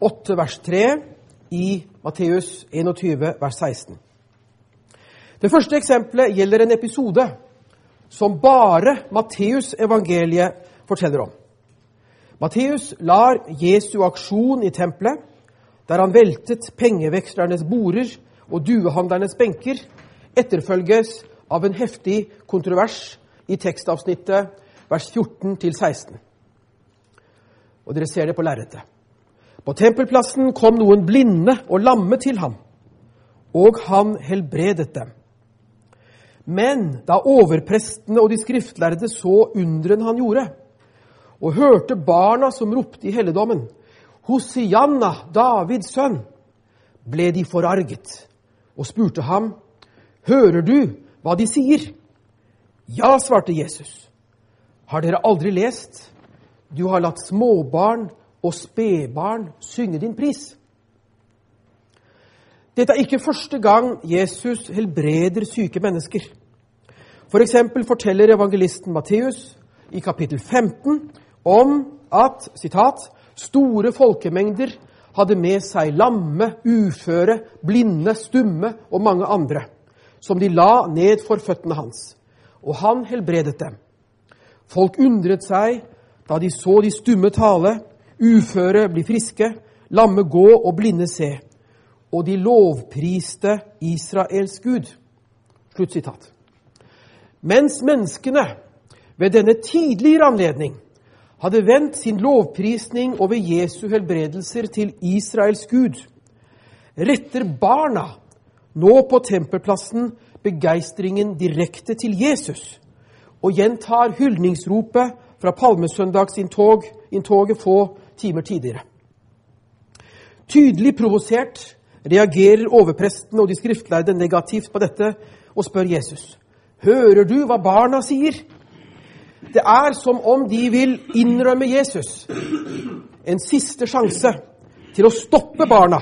S1: 8, vers 3 i Matteus 21, vers 16. Det første eksempelet gjelder en episode som bare Matteus evangeliet forteller om. Matteus lar Jesu aksjon i tempelet, der han veltet pengevekslernes borer og duehandlernes benker, etterfølges av en heftig kontrovers i tekstavsnittet vers 14-16 og dere ser det på lerretet. På tempelplassen kom noen blinde og lamme til ham, og han helbredet dem. Men da overprestene og de skriftlærde så undren han gjorde, og hørte barna som ropte i helligdommen, Hosianna, Davids sønn, ble de forarget og spurte ham, Hører du hva de sier? Ja, svarte Jesus. Har dere aldri lest? Du har latt småbarn og spedbarn synge din pris. Dette er ikke første gang Jesus helbreder syke mennesker. For eksempel forteller evangelisten Matteus i kapittel 15 om at citat, store folkemengder hadde med seg lamme, uføre, blinde, stumme og mange andre, som de la ned for føttene hans. Og han helbredet dem. Folk undret seg da de så de stumme tale, uføre bli friske, lamme gå og blinde se. Og de lovpriste Israels Gud. Slutt sitat. Mens menneskene ved denne tidligere anledning hadde vendt sin lovprisning over Jesu helbredelser til Israels Gud, retter barna nå på tempelplassen begeistringen direkte til Jesus og gjentar hyldningsropet fra palmesøndagsinntoget få timer tidligere. Tydelig provosert reagerer overpresten og de skriftlærde negativt på dette og spør Jesus. Hører du hva barna sier? Det er som om de vil innrømme Jesus en siste sjanse til å stoppe barna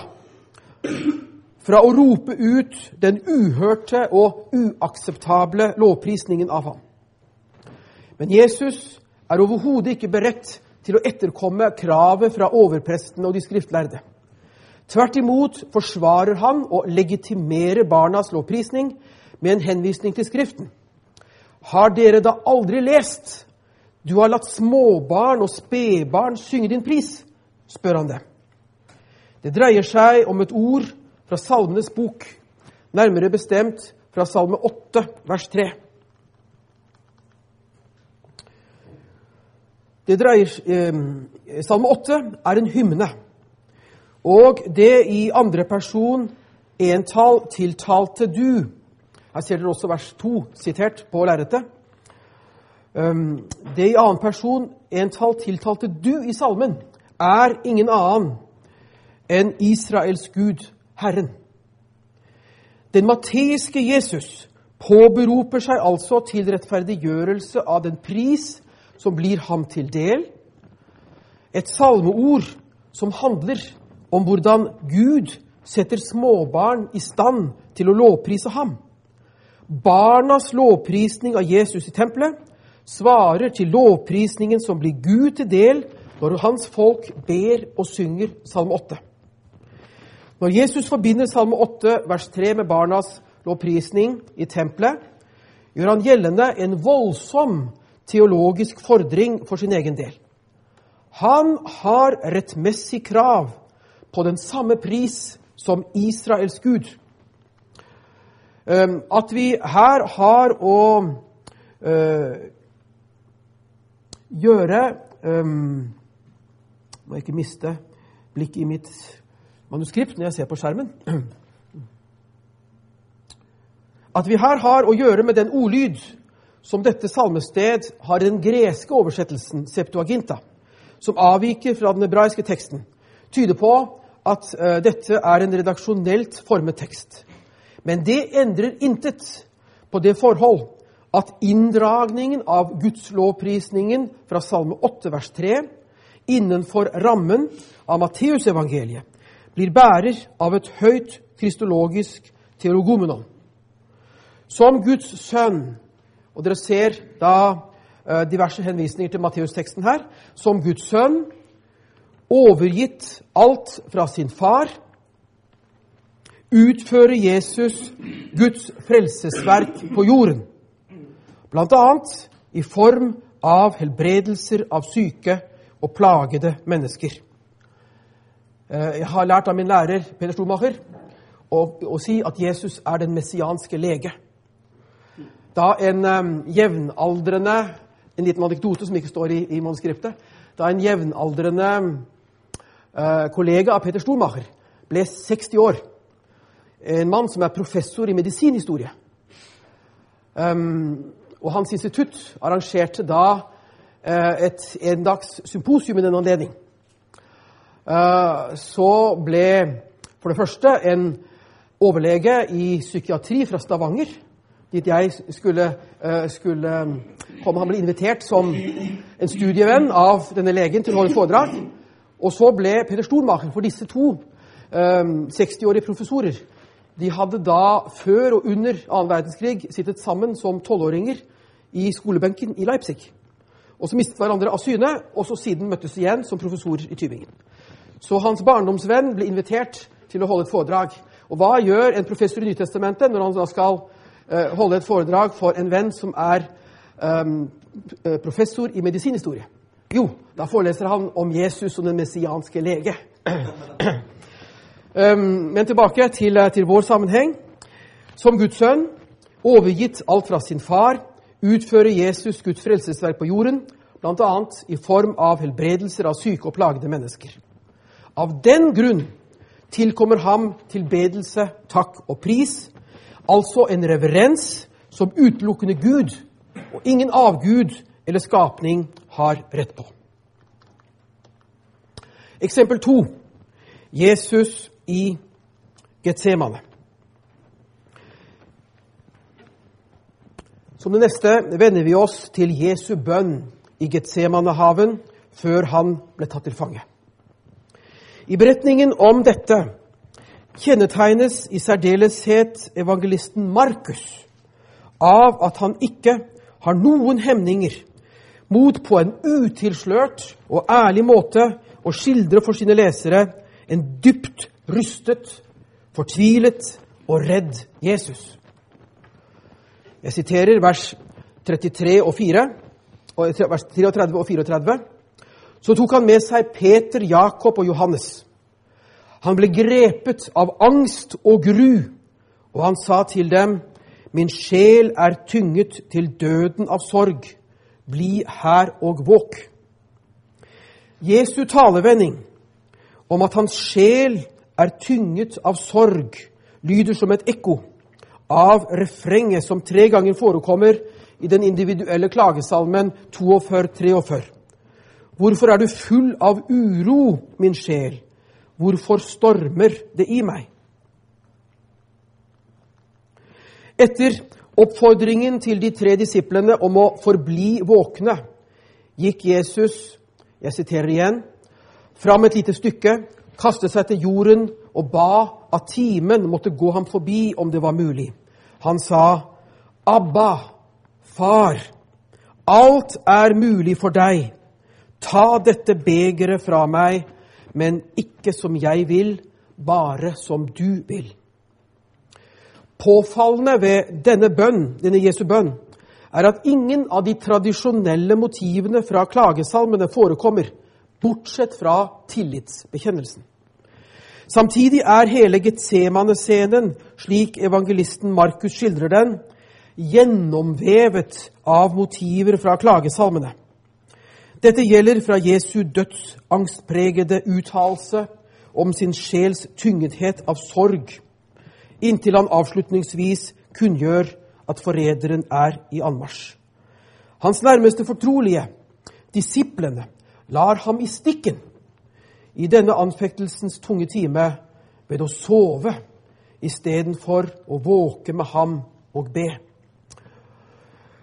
S1: fra å rope ut den uhørte og uakseptable lovprisningen av ham. Men Jesus er overhodet ikke beredt til å etterkomme kravet fra overprestene og de skriftlærde. Tvert imot forsvarer han og legitimerer barnas lovprisning med en henvisning til Skriften. Har dere da aldri lest Du har latt småbarn og spedbarn synge din pris? spør han det. Det dreier seg om et ord fra Salmenes bok, nærmere bestemt fra Salme 8, vers 3. Det dreier, eh, Salme 8 er en hymne. Og det i andre person entall tiltalte du. Her ser dere også vers 2 sitert på lerretet. Um, det i annen person entall tiltalte du i salmen, er ingen annen enn Israels Gud, Herren. Den mateiske Jesus påberoper seg altså til rettferdiggjørelse av den pris som blir ham til del. Et salmeord som handler om hvordan Gud setter småbarn i stand til å lovprise ham. Barnas lovprisning av Jesus i tempelet svarer til lovprisningen som blir Gud til del når hans folk ber og synger Salme 8. Når Jesus forbinder Salme 8 vers 3 med barnas lovprisning i tempelet, gjør han gjeldende en voldsom teologisk fordring for sin egen del. Han har rettmessig krav på den samme pris som Israels Gud. Ehm, at vi her har å eh, gjøre um, Må jeg ikke miste blikket i mitt manuskript når jeg ser på skjermen. At vi her har å gjøre med den ordlyd som dette salmested har den greske oversettelsen, Septuaginta, som avviker fra den hebraiske teksten, tyder på at uh, dette er en redaksjonelt formet tekst. Men det endrer intet på det forhold at inndragningen av gudslovprisningen fra Salme 8 vers 3 innenfor rammen av Matteusevangeliet blir bærer av et høyt kristologisk teologomenon. Som Guds sønn, og dere ser da uh, diverse henvisninger til Matteus-teksten her, som Guds sønn, overgitt alt fra sin far, utfører Jesus Guds frelsesverk på jorden. Bl.a. i form av helbredelser av syke og plagede mennesker. Eh, jeg har lært av min lærer Peder Stormacher å, å si at Jesus er den messianske lege. Da en um, jevnaldrende En liten anekdote som ikke står i, i manuskriptet. Da en jevnaldrende uh, kollega av Peter Stormacher ble 60 år, en mann som er professor i medisinhistorie um, Og hans institutt arrangerte da uh, et endags symposium i den anledning. Uh, så ble for det første en overlege i psykiatri fra Stavanger dit jeg skulle, uh, skulle komme. Han ble invitert som en studievenn av denne legen til å holde foredrag. Og så ble Peter Stormaker, for disse to um, 60-årige professorer de hadde da, før og under annen verdenskrig, sittet sammen som tolvåringer i skolebenken i Leipzig. Og så mistet hverandre av syne, og så siden møttes igjen som professorer i Tybingen. Så hans barndomsvenn ble invitert til å holde et foredrag. Og hva gjør en professor i Nytestamentet når han da skal holde et foredrag for en venn som er um, professor i medisinhistorie? Jo, da foreleser han om Jesus som den messianske lege. um, men tilbake til, til vår sammenheng. Som Guds sønn, overgitt alt fra sin far, utfører Jesus Guds frelsesverk på jorden, bl.a. i form av helbredelser av syke og plagede mennesker. Av den grunn tilkommer ham tilbedelse, takk og pris, altså en reverens som utelukkende Gud og ingen avgud eller skapning har rett på. Eksempel to Jesus i Getsemane. Som det neste vender vi oss til Jesu bønn i Getsemanehaven før han ble tatt til fange. I beretningen om dette kjennetegnes i særdeleshet evangelisten Markus av at han ikke har noen hemninger mot på en utilslørt og ærlig måte å skildre for sine lesere en dypt rystet, fortvilet og redd Jesus. Jeg siterer vers 33 og 4, vers 33 og 34. Så tok han med seg Peter, Jakob og Johannes. Han ble grepet av angst og gru, og han sa til dem, Min sjel er tynget til døden av sorg. Bli her og våk. Jesu talevending om at hans sjel er tynget av sorg, lyder som et ekko av refrenget som tre ganger forekommer i den individuelle klagesalmen 42-43. Hvorfor er du full av uro, min sjel? Hvorfor stormer det i meg? Etter oppfordringen til de tre disiplene om å forbli våkne, gikk Jesus, jeg siterer igjen, fram et lite stykke, kastet seg til jorden og ba at timen måtte gå ham forbi om det var mulig. Han sa, Abba, far, alt er mulig for deg. Ta dette begeret fra meg, men ikke som jeg vil, bare som du vil. Påfallende ved denne bønn, denne Jesu bønn er at ingen av de tradisjonelle motivene fra klagesalmene forekommer, bortsett fra tillitsbekjennelsen. Samtidig er hele Getsemane-scenen, slik evangelisten Markus skildrer den, gjennomvevet av motiver fra klagesalmene. Dette gjelder fra Jesu dødsangstpregede uttalelse om sin sjels tyngethet av sorg, inntil han avslutningsvis kunngjør at forræderen er i anmarsj. Hans nærmeste fortrolige, disiplene, lar ham i stikken i denne anfektelsens tunge time ved å sove istedenfor å våke med ham og be.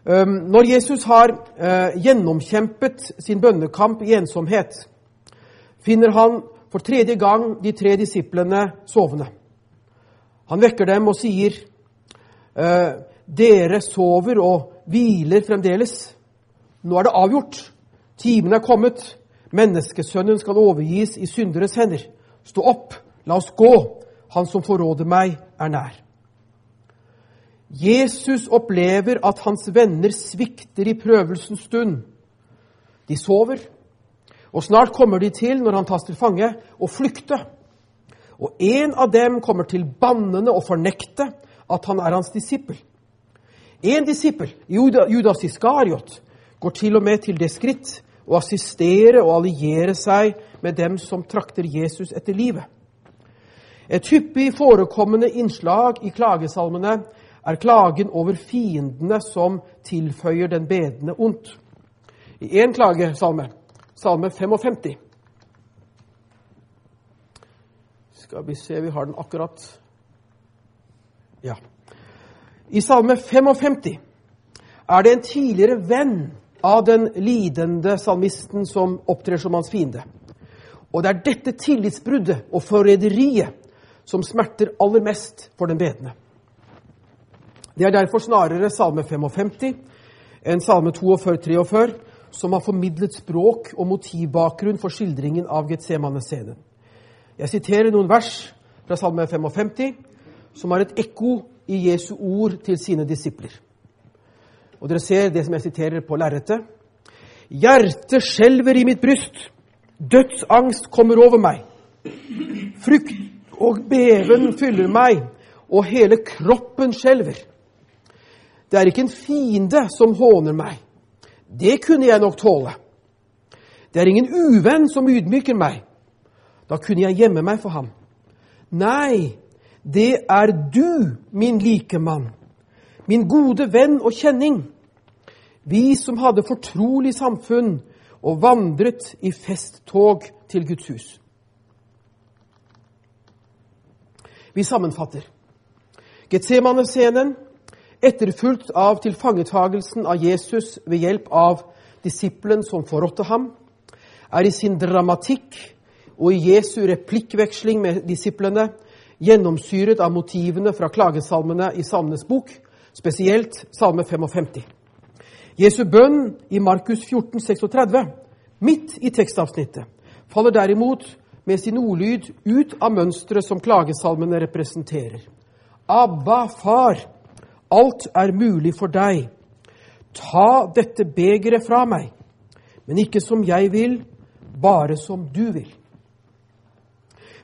S1: Når Jesus har eh, gjennomkjempet sin bønnekamp i ensomhet, finner han for tredje gang de tre disiplene sovende. Han vekker dem og sier, eh, 'Dere sover og hviler fremdeles.' Nå er det avgjort. Timen er kommet. Menneskesønnen skal overgis i synderes hender. Stå opp, la oss gå. Han som forråder meg, er nær. Jesus opplever at hans venner svikter i prøvelsens stund. De sover, og snart kommer de til, når han tas til fange, å flykte. Og en av dem kommer til bannende og fornekte at han er hans disippel. En disippel, Judas Iskariot, går til og med til det skritt å assistere og alliere seg med dem som trakter Jesus etter livet. Et hyppig forekommende innslag i klagesalmene er klagen over fiendene som tilføyer den bedende ondt. I én klagesalme Salme 55. Skal vi se, vi har den akkurat Ja. I Salme 55 er det en tidligere venn av den lidende salmisten som opptrer som hans fiende. Og det er dette tillitsbruddet og forræderiet som smerter aller mest for den bedende. Det er derfor snarere Salme 55 enn Salme 42-43 som har formidlet språk og motivbakgrunn for skildringen av Getsemane-scenen. Jeg siterer noen vers fra Salme 55, som har et ekko i Jesu ord til sine disipler. Og Dere ser det som jeg siterer på lerretet. Hjertet skjelver i mitt bryst. Dødsangst kommer over meg. Frykt og beven fyller meg, og hele kroppen skjelver. Det er ikke en fiende som håner meg det kunne jeg nok tåle. Det er ingen uvenn som ydmyker meg. Da kunne jeg gjemme meg for ham. Nei, det er du, min likemann, min gode venn og kjenning, vi som hadde fortrolig samfunn og vandret i festtog til Guds hus. Vi sammenfatter. Getsemane-scenen etterfulgt av tilfangetagelsen av Jesus ved hjelp av disippelen som forrådte ham, er i sin dramatikk og i Jesu replikkveksling med disiplene gjennomsyret av motivene fra klagesalmene i Salmenes bok, spesielt Salme 55. Jesu bønn i Markus 14, 36, midt i tekstavsnittet, faller derimot med sin ordlyd ut av mønsteret som klagesalmene representerer. Abba, far, Alt er mulig for deg. Ta dette begeret fra meg, men ikke som jeg vil, bare som du vil.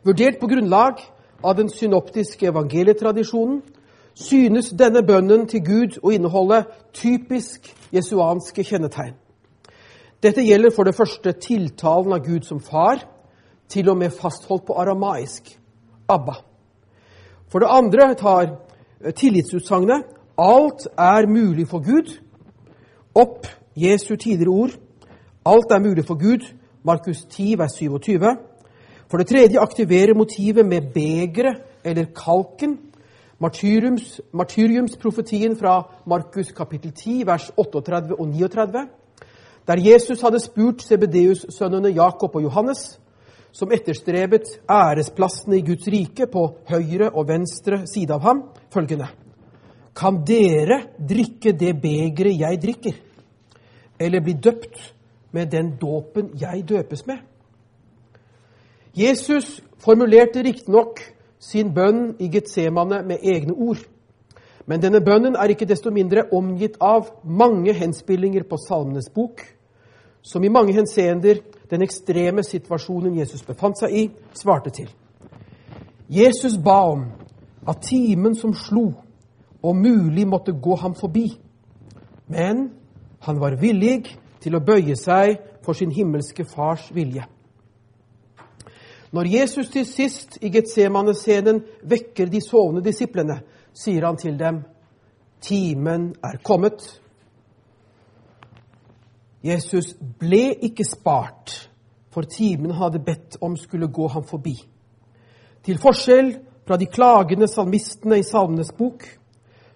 S1: Vurdert på grunnlag av den synoptiske evangelietradisjonen synes denne bønnen til Gud å inneholde typisk jesuanske kjennetegn. Dette gjelder for det første tiltalen av Gud som far, til og med fastholdt på aramaisk Abba. For det andre tar tillitsutsagnet Alt er mulig for Gud. Opp Jesu tidligere ord. Alt er mulig for Gud. Markus 10, vers 27. For det tredje aktiverer motivet med begeret eller kalken. Martyriums, martyriumsprofetien fra Markus kapittel 10, vers 38 og 39. Der Jesus hadde spurt Sebedeus-sønnene Jakob og Johannes, som etterstrebet æresplassene i Guds rike på høyre og venstre side av ham, følgende kan dere drikke det begeret jeg drikker, eller bli døpt med den dåpen jeg døpes med? Jesus formulerte riktignok sin bønn i Getsemane med egne ord. Men denne bønnen er ikke desto mindre omgitt av mange henspillinger på Salmenes bok, som i mange henseender den ekstreme situasjonen Jesus befant seg i, svarte til. Jesus ba om at timen som slo, og mulig måtte gå ham forbi. Men han var villig til å bøye seg for sin himmelske fars vilje. Når Jesus til sist i Getsemane-scenen vekker de sovende disiplene, sier han til dem, 'Timen er kommet.' Jesus ble ikke spart, for timen hadde bedt om skulle gå ham forbi. Til forskjell fra de klagende salmistene i Salmenes bok,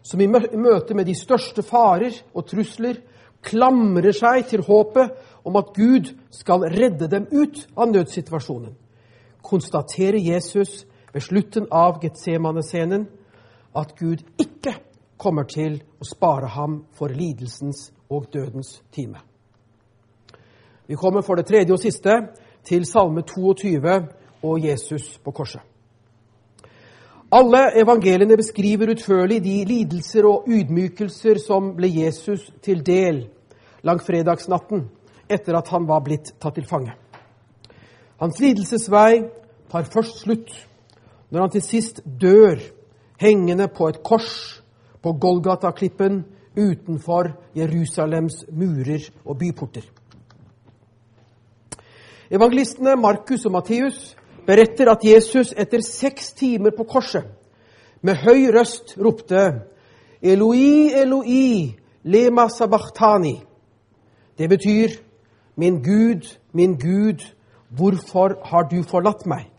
S1: som i møte med de største farer og trusler klamrer seg til håpet om at Gud skal redde dem ut av nødsituasjonen, konstaterer Jesus ved slutten av Getsemane-scenen at Gud ikke kommer til å spare ham for lidelsens og dødens time. Vi kommer for det tredje og siste til Salme 22 og Jesus på korset. Alle evangeliene beskriver utførlig de lidelser og ydmykelser som ble Jesus til del langfredagsnatten etter at han var blitt tatt til fange. Hans lidelsesvei tar først slutt når han til sist dør hengende på et kors på Golgata-klippen utenfor Jerusalems murer og byporter. Evangelistene Markus og Matteus beretter at Jesus etter seks timer på korset med høy røst ropte Eloi, Eloi, lema sabachthani. Det betyr Min Gud, min Gud, hvorfor har du forlatt meg?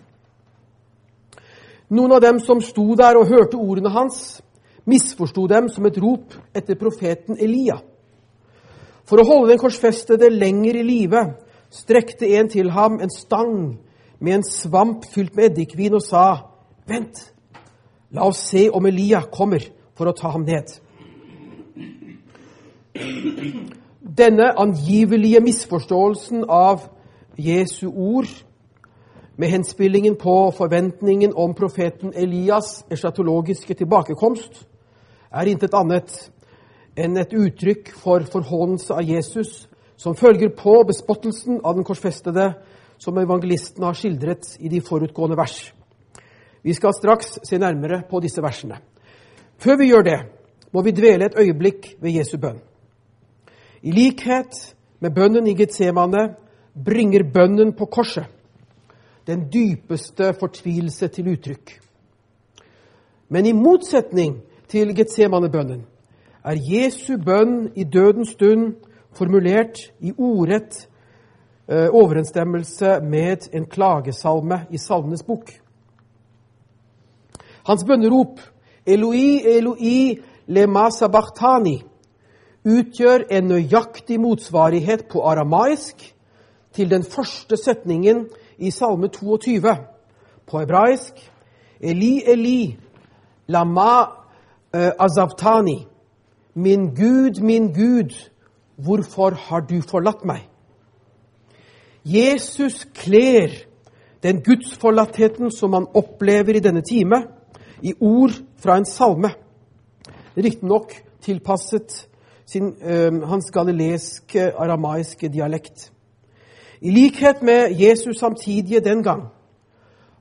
S1: Noen av dem som sto der og hørte ordene hans, misforsto dem som et rop etter profeten Elia. For å holde den korsfestede lenger i live strekte en til ham en stang med en svamp fylt med eddikvin og sa, Vent, la oss se om Elia kommer for å ta ham ned. Denne angivelige misforståelsen av Jesu ord med henspillingen på forventningen om profeten Elias' eschatologiske tilbakekomst, er intet annet enn et uttrykk for forhåndelse av Jesus, som følger på bespottelsen av den korsfestede som evangelisten har skildret i de forutgående vers. Vi skal straks se nærmere på disse versene. Før vi gjør det, må vi dvele et øyeblikk ved Jesu bønn. I likhet med bønnen i Getsemane bringer bønnen på korset den dypeste fortvilelse til uttrykk. Men i motsetning til Getsemane-bønnen er Jesu bønn i dødens stund formulert i ordrett overensstemmelse med en klagesalme i Salmenes bok. Hans bønnerop, Eloi, Eloi, lema sabachthani, utgjør en nøyaktig motsvarighet på aramaisk til den første setningen i Salme 22. På hebraisk Eli, Eli, lama uh, azavtani. Min Gud, min Gud, hvorfor har du forlatt meg? Jesus kler den gudsforlattheten som han opplever i denne time, i ord fra en salme. Riktignok tilpasset sin, øh, hans galileiske, aramaiske dialekt. I likhet med Jesus samtidige den gang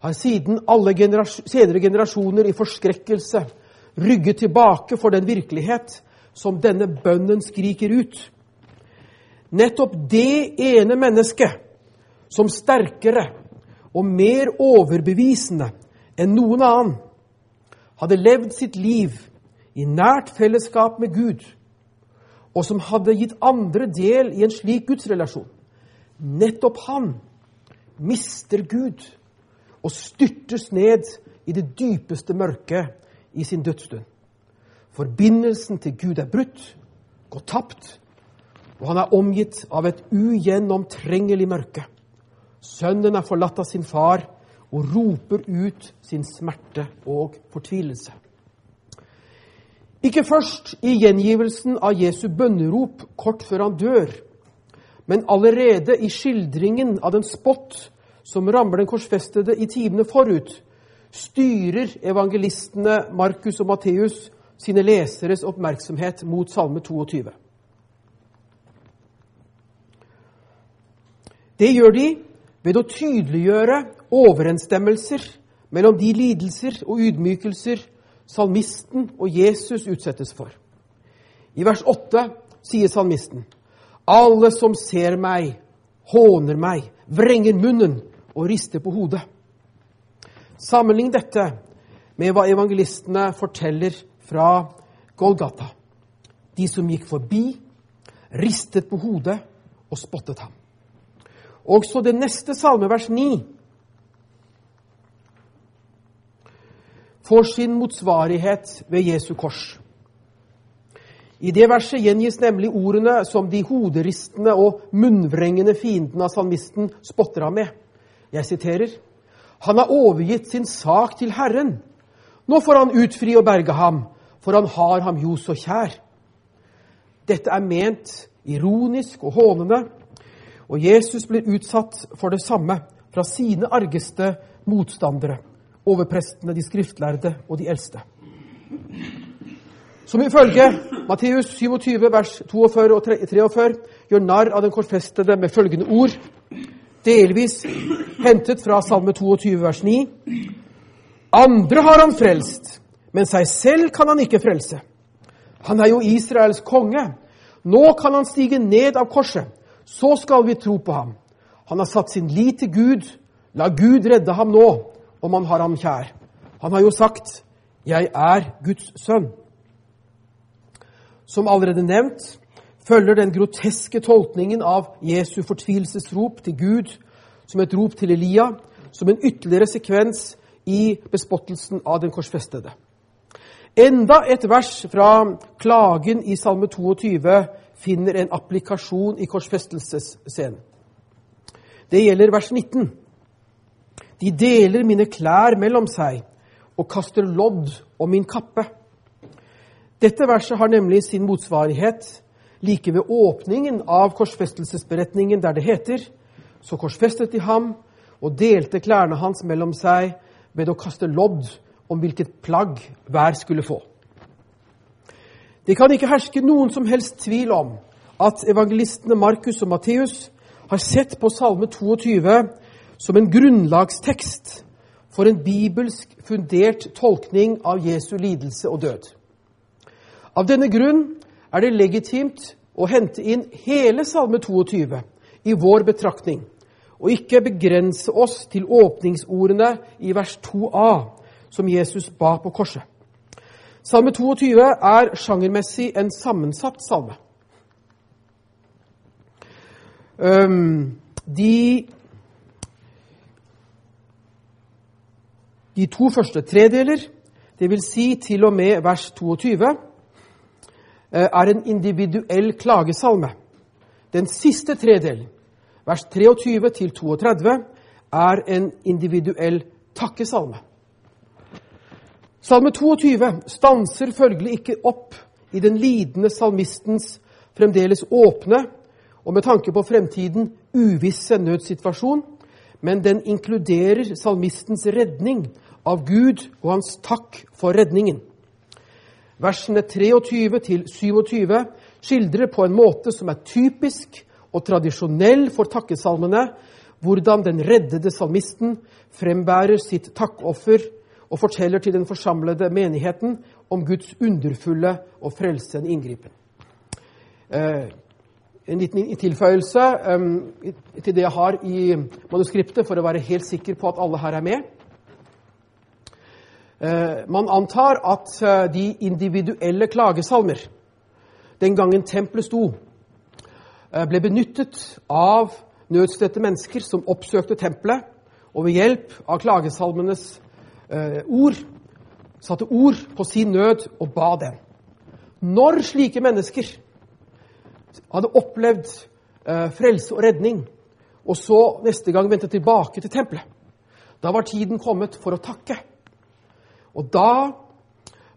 S1: har siden alle generasjon, senere generasjoner i forskrekkelse rygget tilbake for den virkelighet som denne bønnen skriker ut. Nettopp det ene mennesket som sterkere og mer overbevisende enn noen annen hadde levd sitt liv i nært fellesskap med Gud, og som hadde gitt andre del i en slik gudsrelasjon. Nettopp han mister Gud og styrtes ned i det dypeste mørket i sin dødsstund. Forbindelsen til Gud er brutt, går tapt, og han er omgitt av et ugjennomtrengelig mørke. Sønnen er forlatt av sin far og roper ut sin smerte og fortvilelse. Ikke først i gjengivelsen av Jesu bønnerop kort før han dør, men allerede i skildringen av den spott som rammer den korsfestede i timene forut, styrer evangelistene Markus og Matteus sine leseres oppmerksomhet mot Salme 22. Det gjør de ved å tydeliggjøre overensstemmelser mellom de lidelser og ydmykelser salmisten og Jesus utsettes for. I vers 8 sier salmisten.: Alle som ser meg, håner meg, vrenger munnen og rister på hodet. Sammenlign dette med hva evangelistene forteller fra Golgata. De som gikk forbi, ristet på hodet og spottet ham. Også det neste salme, vers 9, får sin motsvarighet ved Jesu kors. I det verset gjengis nemlig ordene som de hoderistende og munnvrengende fiendene av salmisten spotter ham med. Jeg siterer Han har overgitt sin sak til Herren. Nå får han utfri og berge ham, for han har ham jo så kjær. Dette er ment ironisk og hånende, og Jesus blir utsatt for det samme fra sine argeste motstandere, overprestene, de skriftlærde og de eldste. Som ifølge Matteus 27, vers 42 og 43 gjør narr av den korsfestede med følgende ord, delvis hentet fra Salme 22, vers 9. Andre har han frelst, men seg selv kan han ikke frelse. Han er jo Israels konge. Nå kan han stige ned av korset. Så skal vi tro på ham. Han har satt sin lit til Gud. La Gud redde ham nå, om han har ham kjær. Han har jo sagt, 'Jeg er Guds sønn'. Som allerede nevnt følger den groteske tolkningen av Jesu fortvilelsesrop til Gud som et rop til Elia, som en ytterligere sekvens i bespottelsen av den korsfestede. Enda et vers fra klagen i Salme 22 finner en applikasjon i korsfestelsesscenen. Det gjelder vers 19. De deler mine klær mellom seg og kaster lodd om min kappe. Dette verset har nemlig sin motsvarighet like ved åpningen av korsfestelsesberetningen, der det heter Så korsfestet de ham og delte klærne hans mellom seg ved å kaste lodd om hvilket plagg hver skulle få. Det kan ikke herske noen som helst tvil om at evangelistene Markus og Matteus har sett på Salme 22 som en grunnlagstekst for en bibelsk fundert tolkning av Jesu lidelse og død. Av denne grunn er det legitimt å hente inn hele Salme 22 i vår betraktning, og ikke begrense oss til åpningsordene i vers 2a, som Jesus ba på korset. Salme 22 er sjangermessig en sammensatt salme. De, de to første tredeler, dvs. Si til og med vers 22, Eh, er en individuell klagesalme. Den siste tredelen, vers 23 til 32, er en individuell takkesalme. Salme 22 stanser følgelig ikke opp i den lidende salmistens fremdeles åpne og med tanke på fremtiden uvisse nødsituasjon, men den inkluderer salmistens redning av Gud og hans takk for redningen. Versene 23 til 27 skildrer på en måte som er typisk og tradisjonell for takkesalmene, hvordan den reddede salmisten frembærer sitt takkoffer og forteller til den forsamlede menigheten om Guds underfulle og frelsende inngripen. Eh, en liten tilføyelse eh, til det jeg har i manuskriptet, for å være helt sikker på at alle her er med. Eh, man antar at de individuelle klagesalmer, den gangen tempelet sto, ble benyttet av nødstedte mennesker som oppsøkte tempelet, og ved hjelp av klagesalmenes ord satte ord på sin nød og ba den. Når slike mennesker hadde opplevd frelse og redning, og så neste gang vendte tilbake til tempelet, da var tiden kommet for å takke. Og da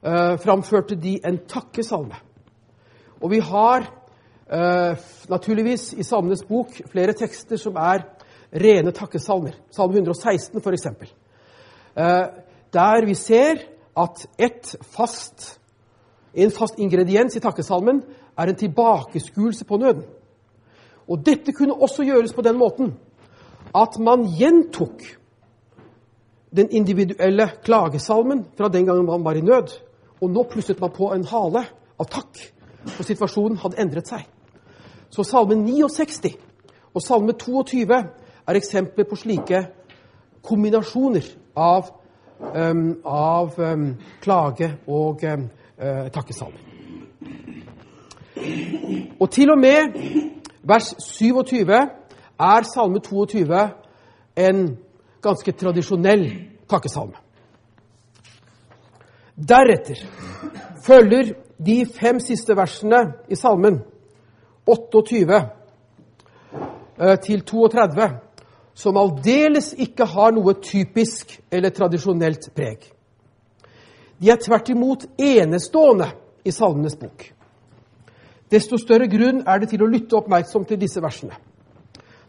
S1: eh, framførte de en takkesalme. Og vi har eh, naturligvis i Salmenes bok flere tekster som er rene takkesalmer. Salme 116 f.eks. Eh, der vi ser at fast, en fast ingrediens i takkesalmen er en tilbakeskuelse på nøden. Og dette kunne også gjøres på den måten at man gjentok den individuelle klagesalmen fra den gangen man var i nød. Og nå plusset man på en hale av takk, for situasjonen hadde endret seg. Så salme 69 og salme 22 er eksempler på slike kombinasjoner av, um, av um, klage og um, uh, takkesalme. Og til og med vers 27 er salme 22 en ganske tradisjonell takkesalme. Deretter følger de fem siste versene i salmen, 28 eh, til 32, som aldeles ikke har noe typisk eller tradisjonelt preg. De er tvert imot enestående i Salmenes bok. Desto større grunn er det til å lytte oppmerksomt til disse versene.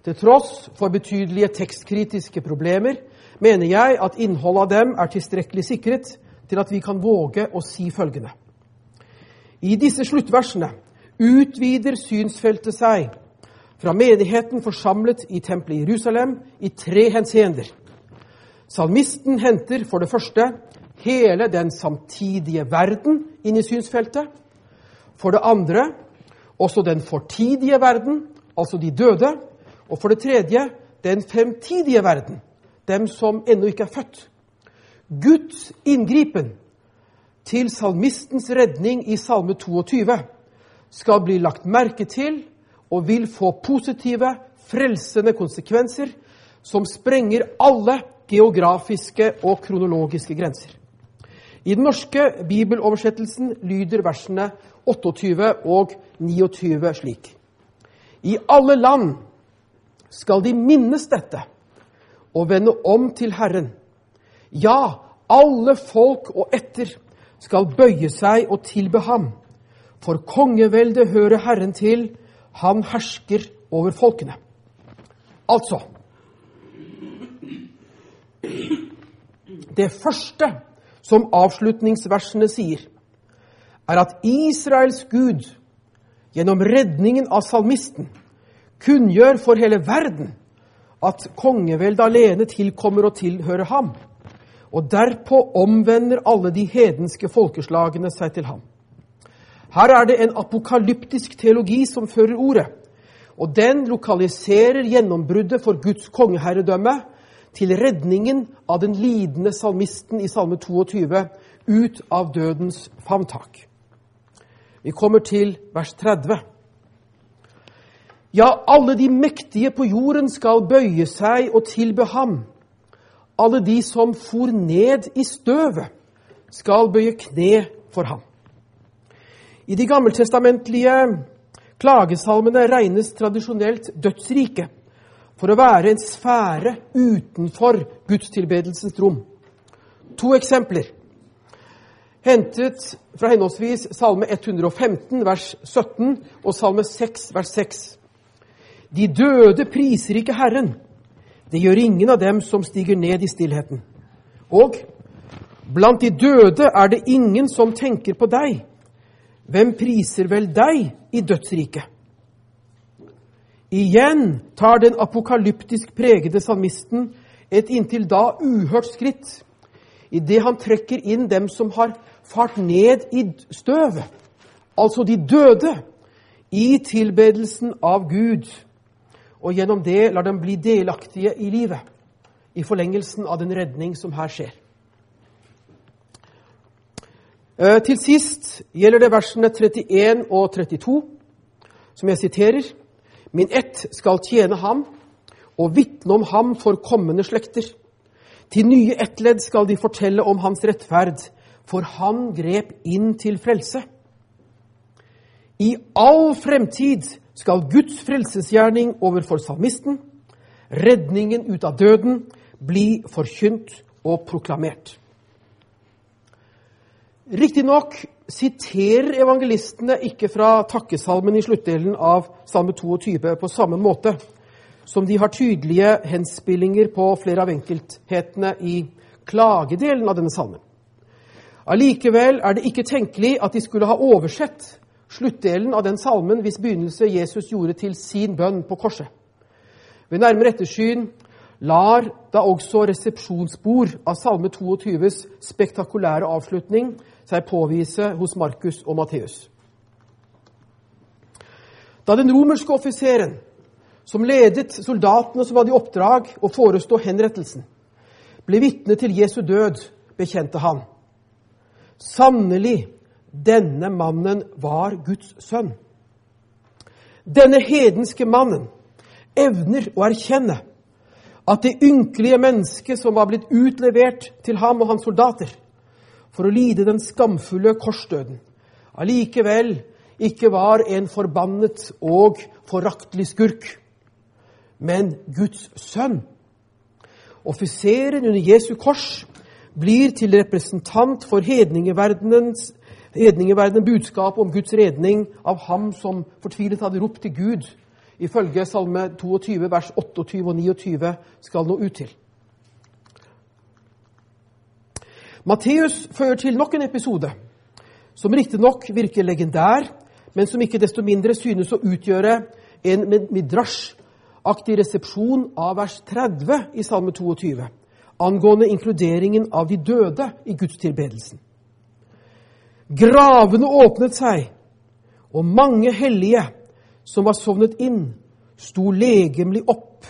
S1: Til tross for betydelige tekstkritiske problemer mener jeg at innholdet av dem er tilstrekkelig sikret til at vi kan våge å si følgende. I disse sluttversene utvider synsfeltet seg fra menigheten forsamlet i tempelet i Jerusalem i tre henseender. Salmisten henter for det første hele den samtidige verden inn i synsfeltet. For det andre også den fortidige verden, altså de døde. Og for det tredje den fremtidige verden, dem som ennå ikke er født. Guds inngripen til salmistens redning i Salme 22 skal bli lagt merke til og vil få positive, frelsende konsekvenser som sprenger alle geografiske og kronologiske grenser. I den norske bibeloversettelsen lyder versene 28 og 29 slik. I alle land skal de minnes dette og vende om til Herren. Ja, alle folk og etter skal bøye seg og tilbe ham. For kongeveldet hører Herren til, han hersker over folkene. Altså Det første som avslutningsversene sier, er at Israels Gud gjennom redningen av salmisten kunngjør for hele verden at kongeveldet alene tilkommer og tilhører ham. Og derpå omvender alle de hedenske folkeslagene seg til ham. Her er det en apokalyptisk teologi som fører ordet, og den lokaliserer gjennombruddet for Guds kongeherredømme til redningen av den lidende salmisten i Salme 22 ut av dødens favntak. Vi kommer til vers 30. Ja, alle de mektige på jorden skal bøye seg og tilbe ham. Alle de som for ned i støvet, skal bøye kne for ham. I de gammeltestamentlige klagesalmene regnes tradisjonelt dødsriket for å være en sfære utenfor gudstilbedelsens rom. To eksempler hentet fra henholdsvis Salme 115, vers 17, og Salme 6, vers 6. De døde priser ikke Herren. Det gjør ingen av dem som stiger ned i stillheten. Og blant de døde er det ingen som tenker på deg. Hvem priser vel deg i dødsriket? Igjen tar den apokalyptisk pregede salmisten et inntil da uhørt skritt idet han trekker inn dem som har fart ned i støvet, altså de døde, i tilbedelsen av Gud, og gjennom det lar dem bli delaktige i livet, i forlengelsen av den redning som her skjer. Eh, til sist gjelder det versene 31 og 32, som jeg siterer. Min ett skal tjene ham og vitne om ham for kommende slekter. Til nye ettledd skal de fortelle om hans rettferd, for han grep inn til frelse. I all fremtid skal Guds frelsesgjerning overfor salmisten, redningen ut av døden, bli forkynt og proklamert. Riktignok siterer evangelistene ikke fra takkesalmen i sluttdelen av Salme 22 på samme måte som de har tydelige henspillinger på flere av enkelthetene i klagedelen av denne salmen. Allikevel er det ikke tenkelig at de skulle ha oversett sluttdelen av den salmen hvis begynnelse Jesus gjorde til sin bønn på korset. Ved nærmere ettersyn lar da også resepsjonsspor av Salme 22s spektakulære avslutning seg påvise hos Markus og Matteus. Da den romerske offiseren som ledet soldatene som hadde i oppdrag å forestå henrettelsen, ble vitne til Jesu død, bekjente han. Sannelig, denne mannen var Guds sønn. Denne hedenske mannen evner å erkjenne at det ynkelige mennesket som var blitt utlevert til ham og hans soldater for å lide den skamfulle korsdøden, allikevel ikke var en forbannet og foraktelig skurk, men Guds sønn. Offiseren under Jesu kors blir til representant for hedningeverdenen budskapet om Guds redning av ham som fortvilet hadde ropt til Gud, ifølge Salme 22, vers 28 og 29, skal nå ut til. Matteus fører til nok en episode som riktignok virker legendær, men som ikke desto mindre synes å utgjøre en midrash-aktig resepsjon av vers 30 i Salme 22, angående inkluderingen av de døde i gudstilbedelsen. Gravene åpnet seg, og mange hellige som var sovnet inn, sto legemlig opp.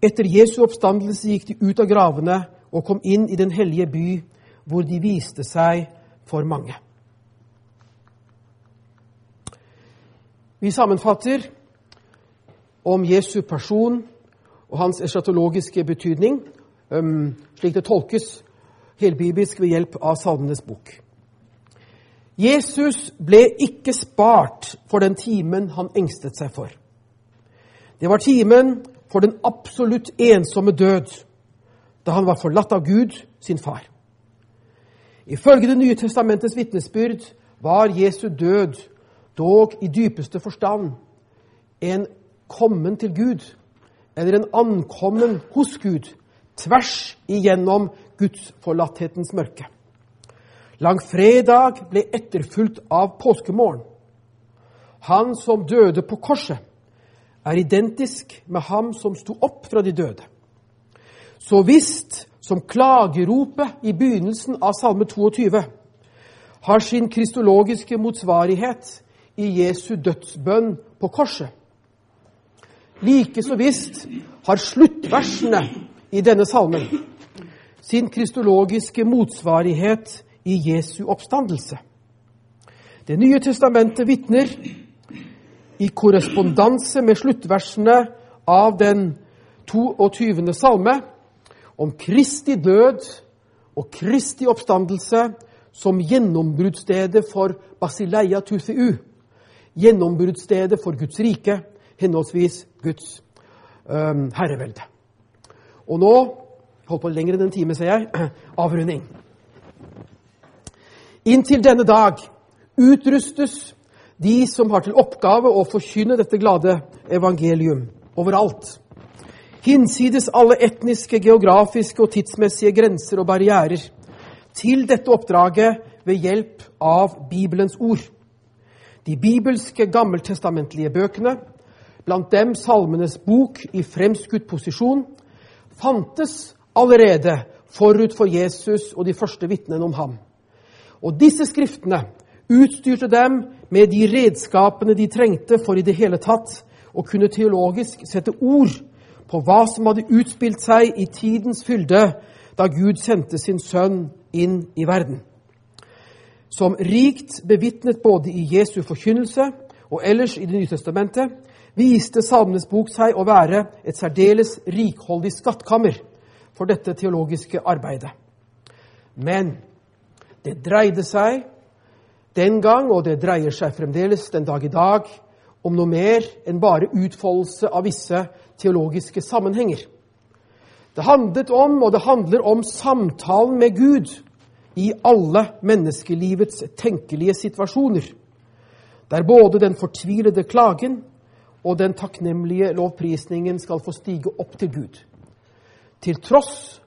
S1: Etter Jesu oppstandelse gikk de ut av gravene og kom inn i den hellige by, hvor de viste seg for mange. Vi sammenfatter om Jesu person og hans eschatologiske betydning, slik det tolkes helbibisk ved hjelp av Salmenes bok. Jesus ble ikke spart for den timen han engstet seg for. Det var timen for den absolutt ensomme død, da han var forlatt av Gud, sin far. Ifølge Det nye testamentets vitnesbyrd var Jesu død dog i dypeste forstand en kommen til Gud, eller en ankommen hos Gud, tvers igjennom gudsforlatthetens mørke. Langfredag ble etterfulgt av påskemorgen. Han som døde på korset, er identisk med ham som sto opp fra de døde. Så visst som klageropet i begynnelsen av Salme 22 har sin kristologiske motsvarighet i Jesu dødsbønn på korset. Like så visst har sluttversene i denne salmen sin kristologiske motsvarighet i Jesu oppstandelse. Det nye testamentet vitner i korrespondanse med sluttversene av den 22. salme om Kristi død og Kristi oppstandelse som gjennombruddsstedet for Basileia Tufeu, gjennombruddsstedet for Guds rike, henholdsvis Guds um, herrevelde. Og nå holdt på lenger enn en time, ser jeg. Avrunding. Inntil denne dag utrustes de som har til oppgave å forkynne dette glade evangelium overalt. Hinsides alle etniske, geografiske og tidsmessige grenser og barrierer. Til dette oppdraget ved hjelp av Bibelens ord. De bibelske gammeltestamentlige bøkene, blant dem Salmenes bok i fremskutt posisjon, fantes allerede forut for Jesus og de første vitnene om ham. Og disse skriftene utstyrte dem med de redskapene de trengte for i det hele tatt å kunne teologisk sette ord på hva som hadde utspilt seg i tidens fylde da Gud sendte sin sønn inn i verden. Som rikt bevitnet både i Jesu forkynnelse og ellers i Det nye testamentet, viste Salmenes bok seg å være et særdeles rikholdig skattkammer for dette teologiske arbeidet. Men det dreide seg den gang, og det dreier seg fremdeles den dag i dag, om noe mer enn bare utfoldelse av visse teologiske sammenhenger. Det handlet om, og det handler om, samtalen med Gud i alle menneskelivets tenkelige situasjoner, der både den fortvilede klagen og den takknemlige lovprisningen skal få stige opp til Gud. Til tross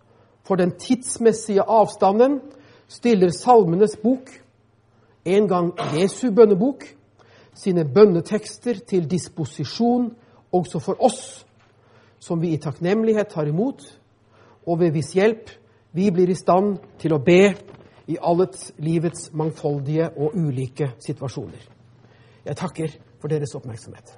S1: for den tidsmessige avstanden stiller Salmenes bok, en gang Jesu bønnebok, sine bønnetekster til disposisjon også for oss, som vi i takknemlighet tar imot, og ved viss hjelp vi blir i stand til å be i allets livets mangfoldige og ulike situasjoner. Jeg takker for deres oppmerksomhet.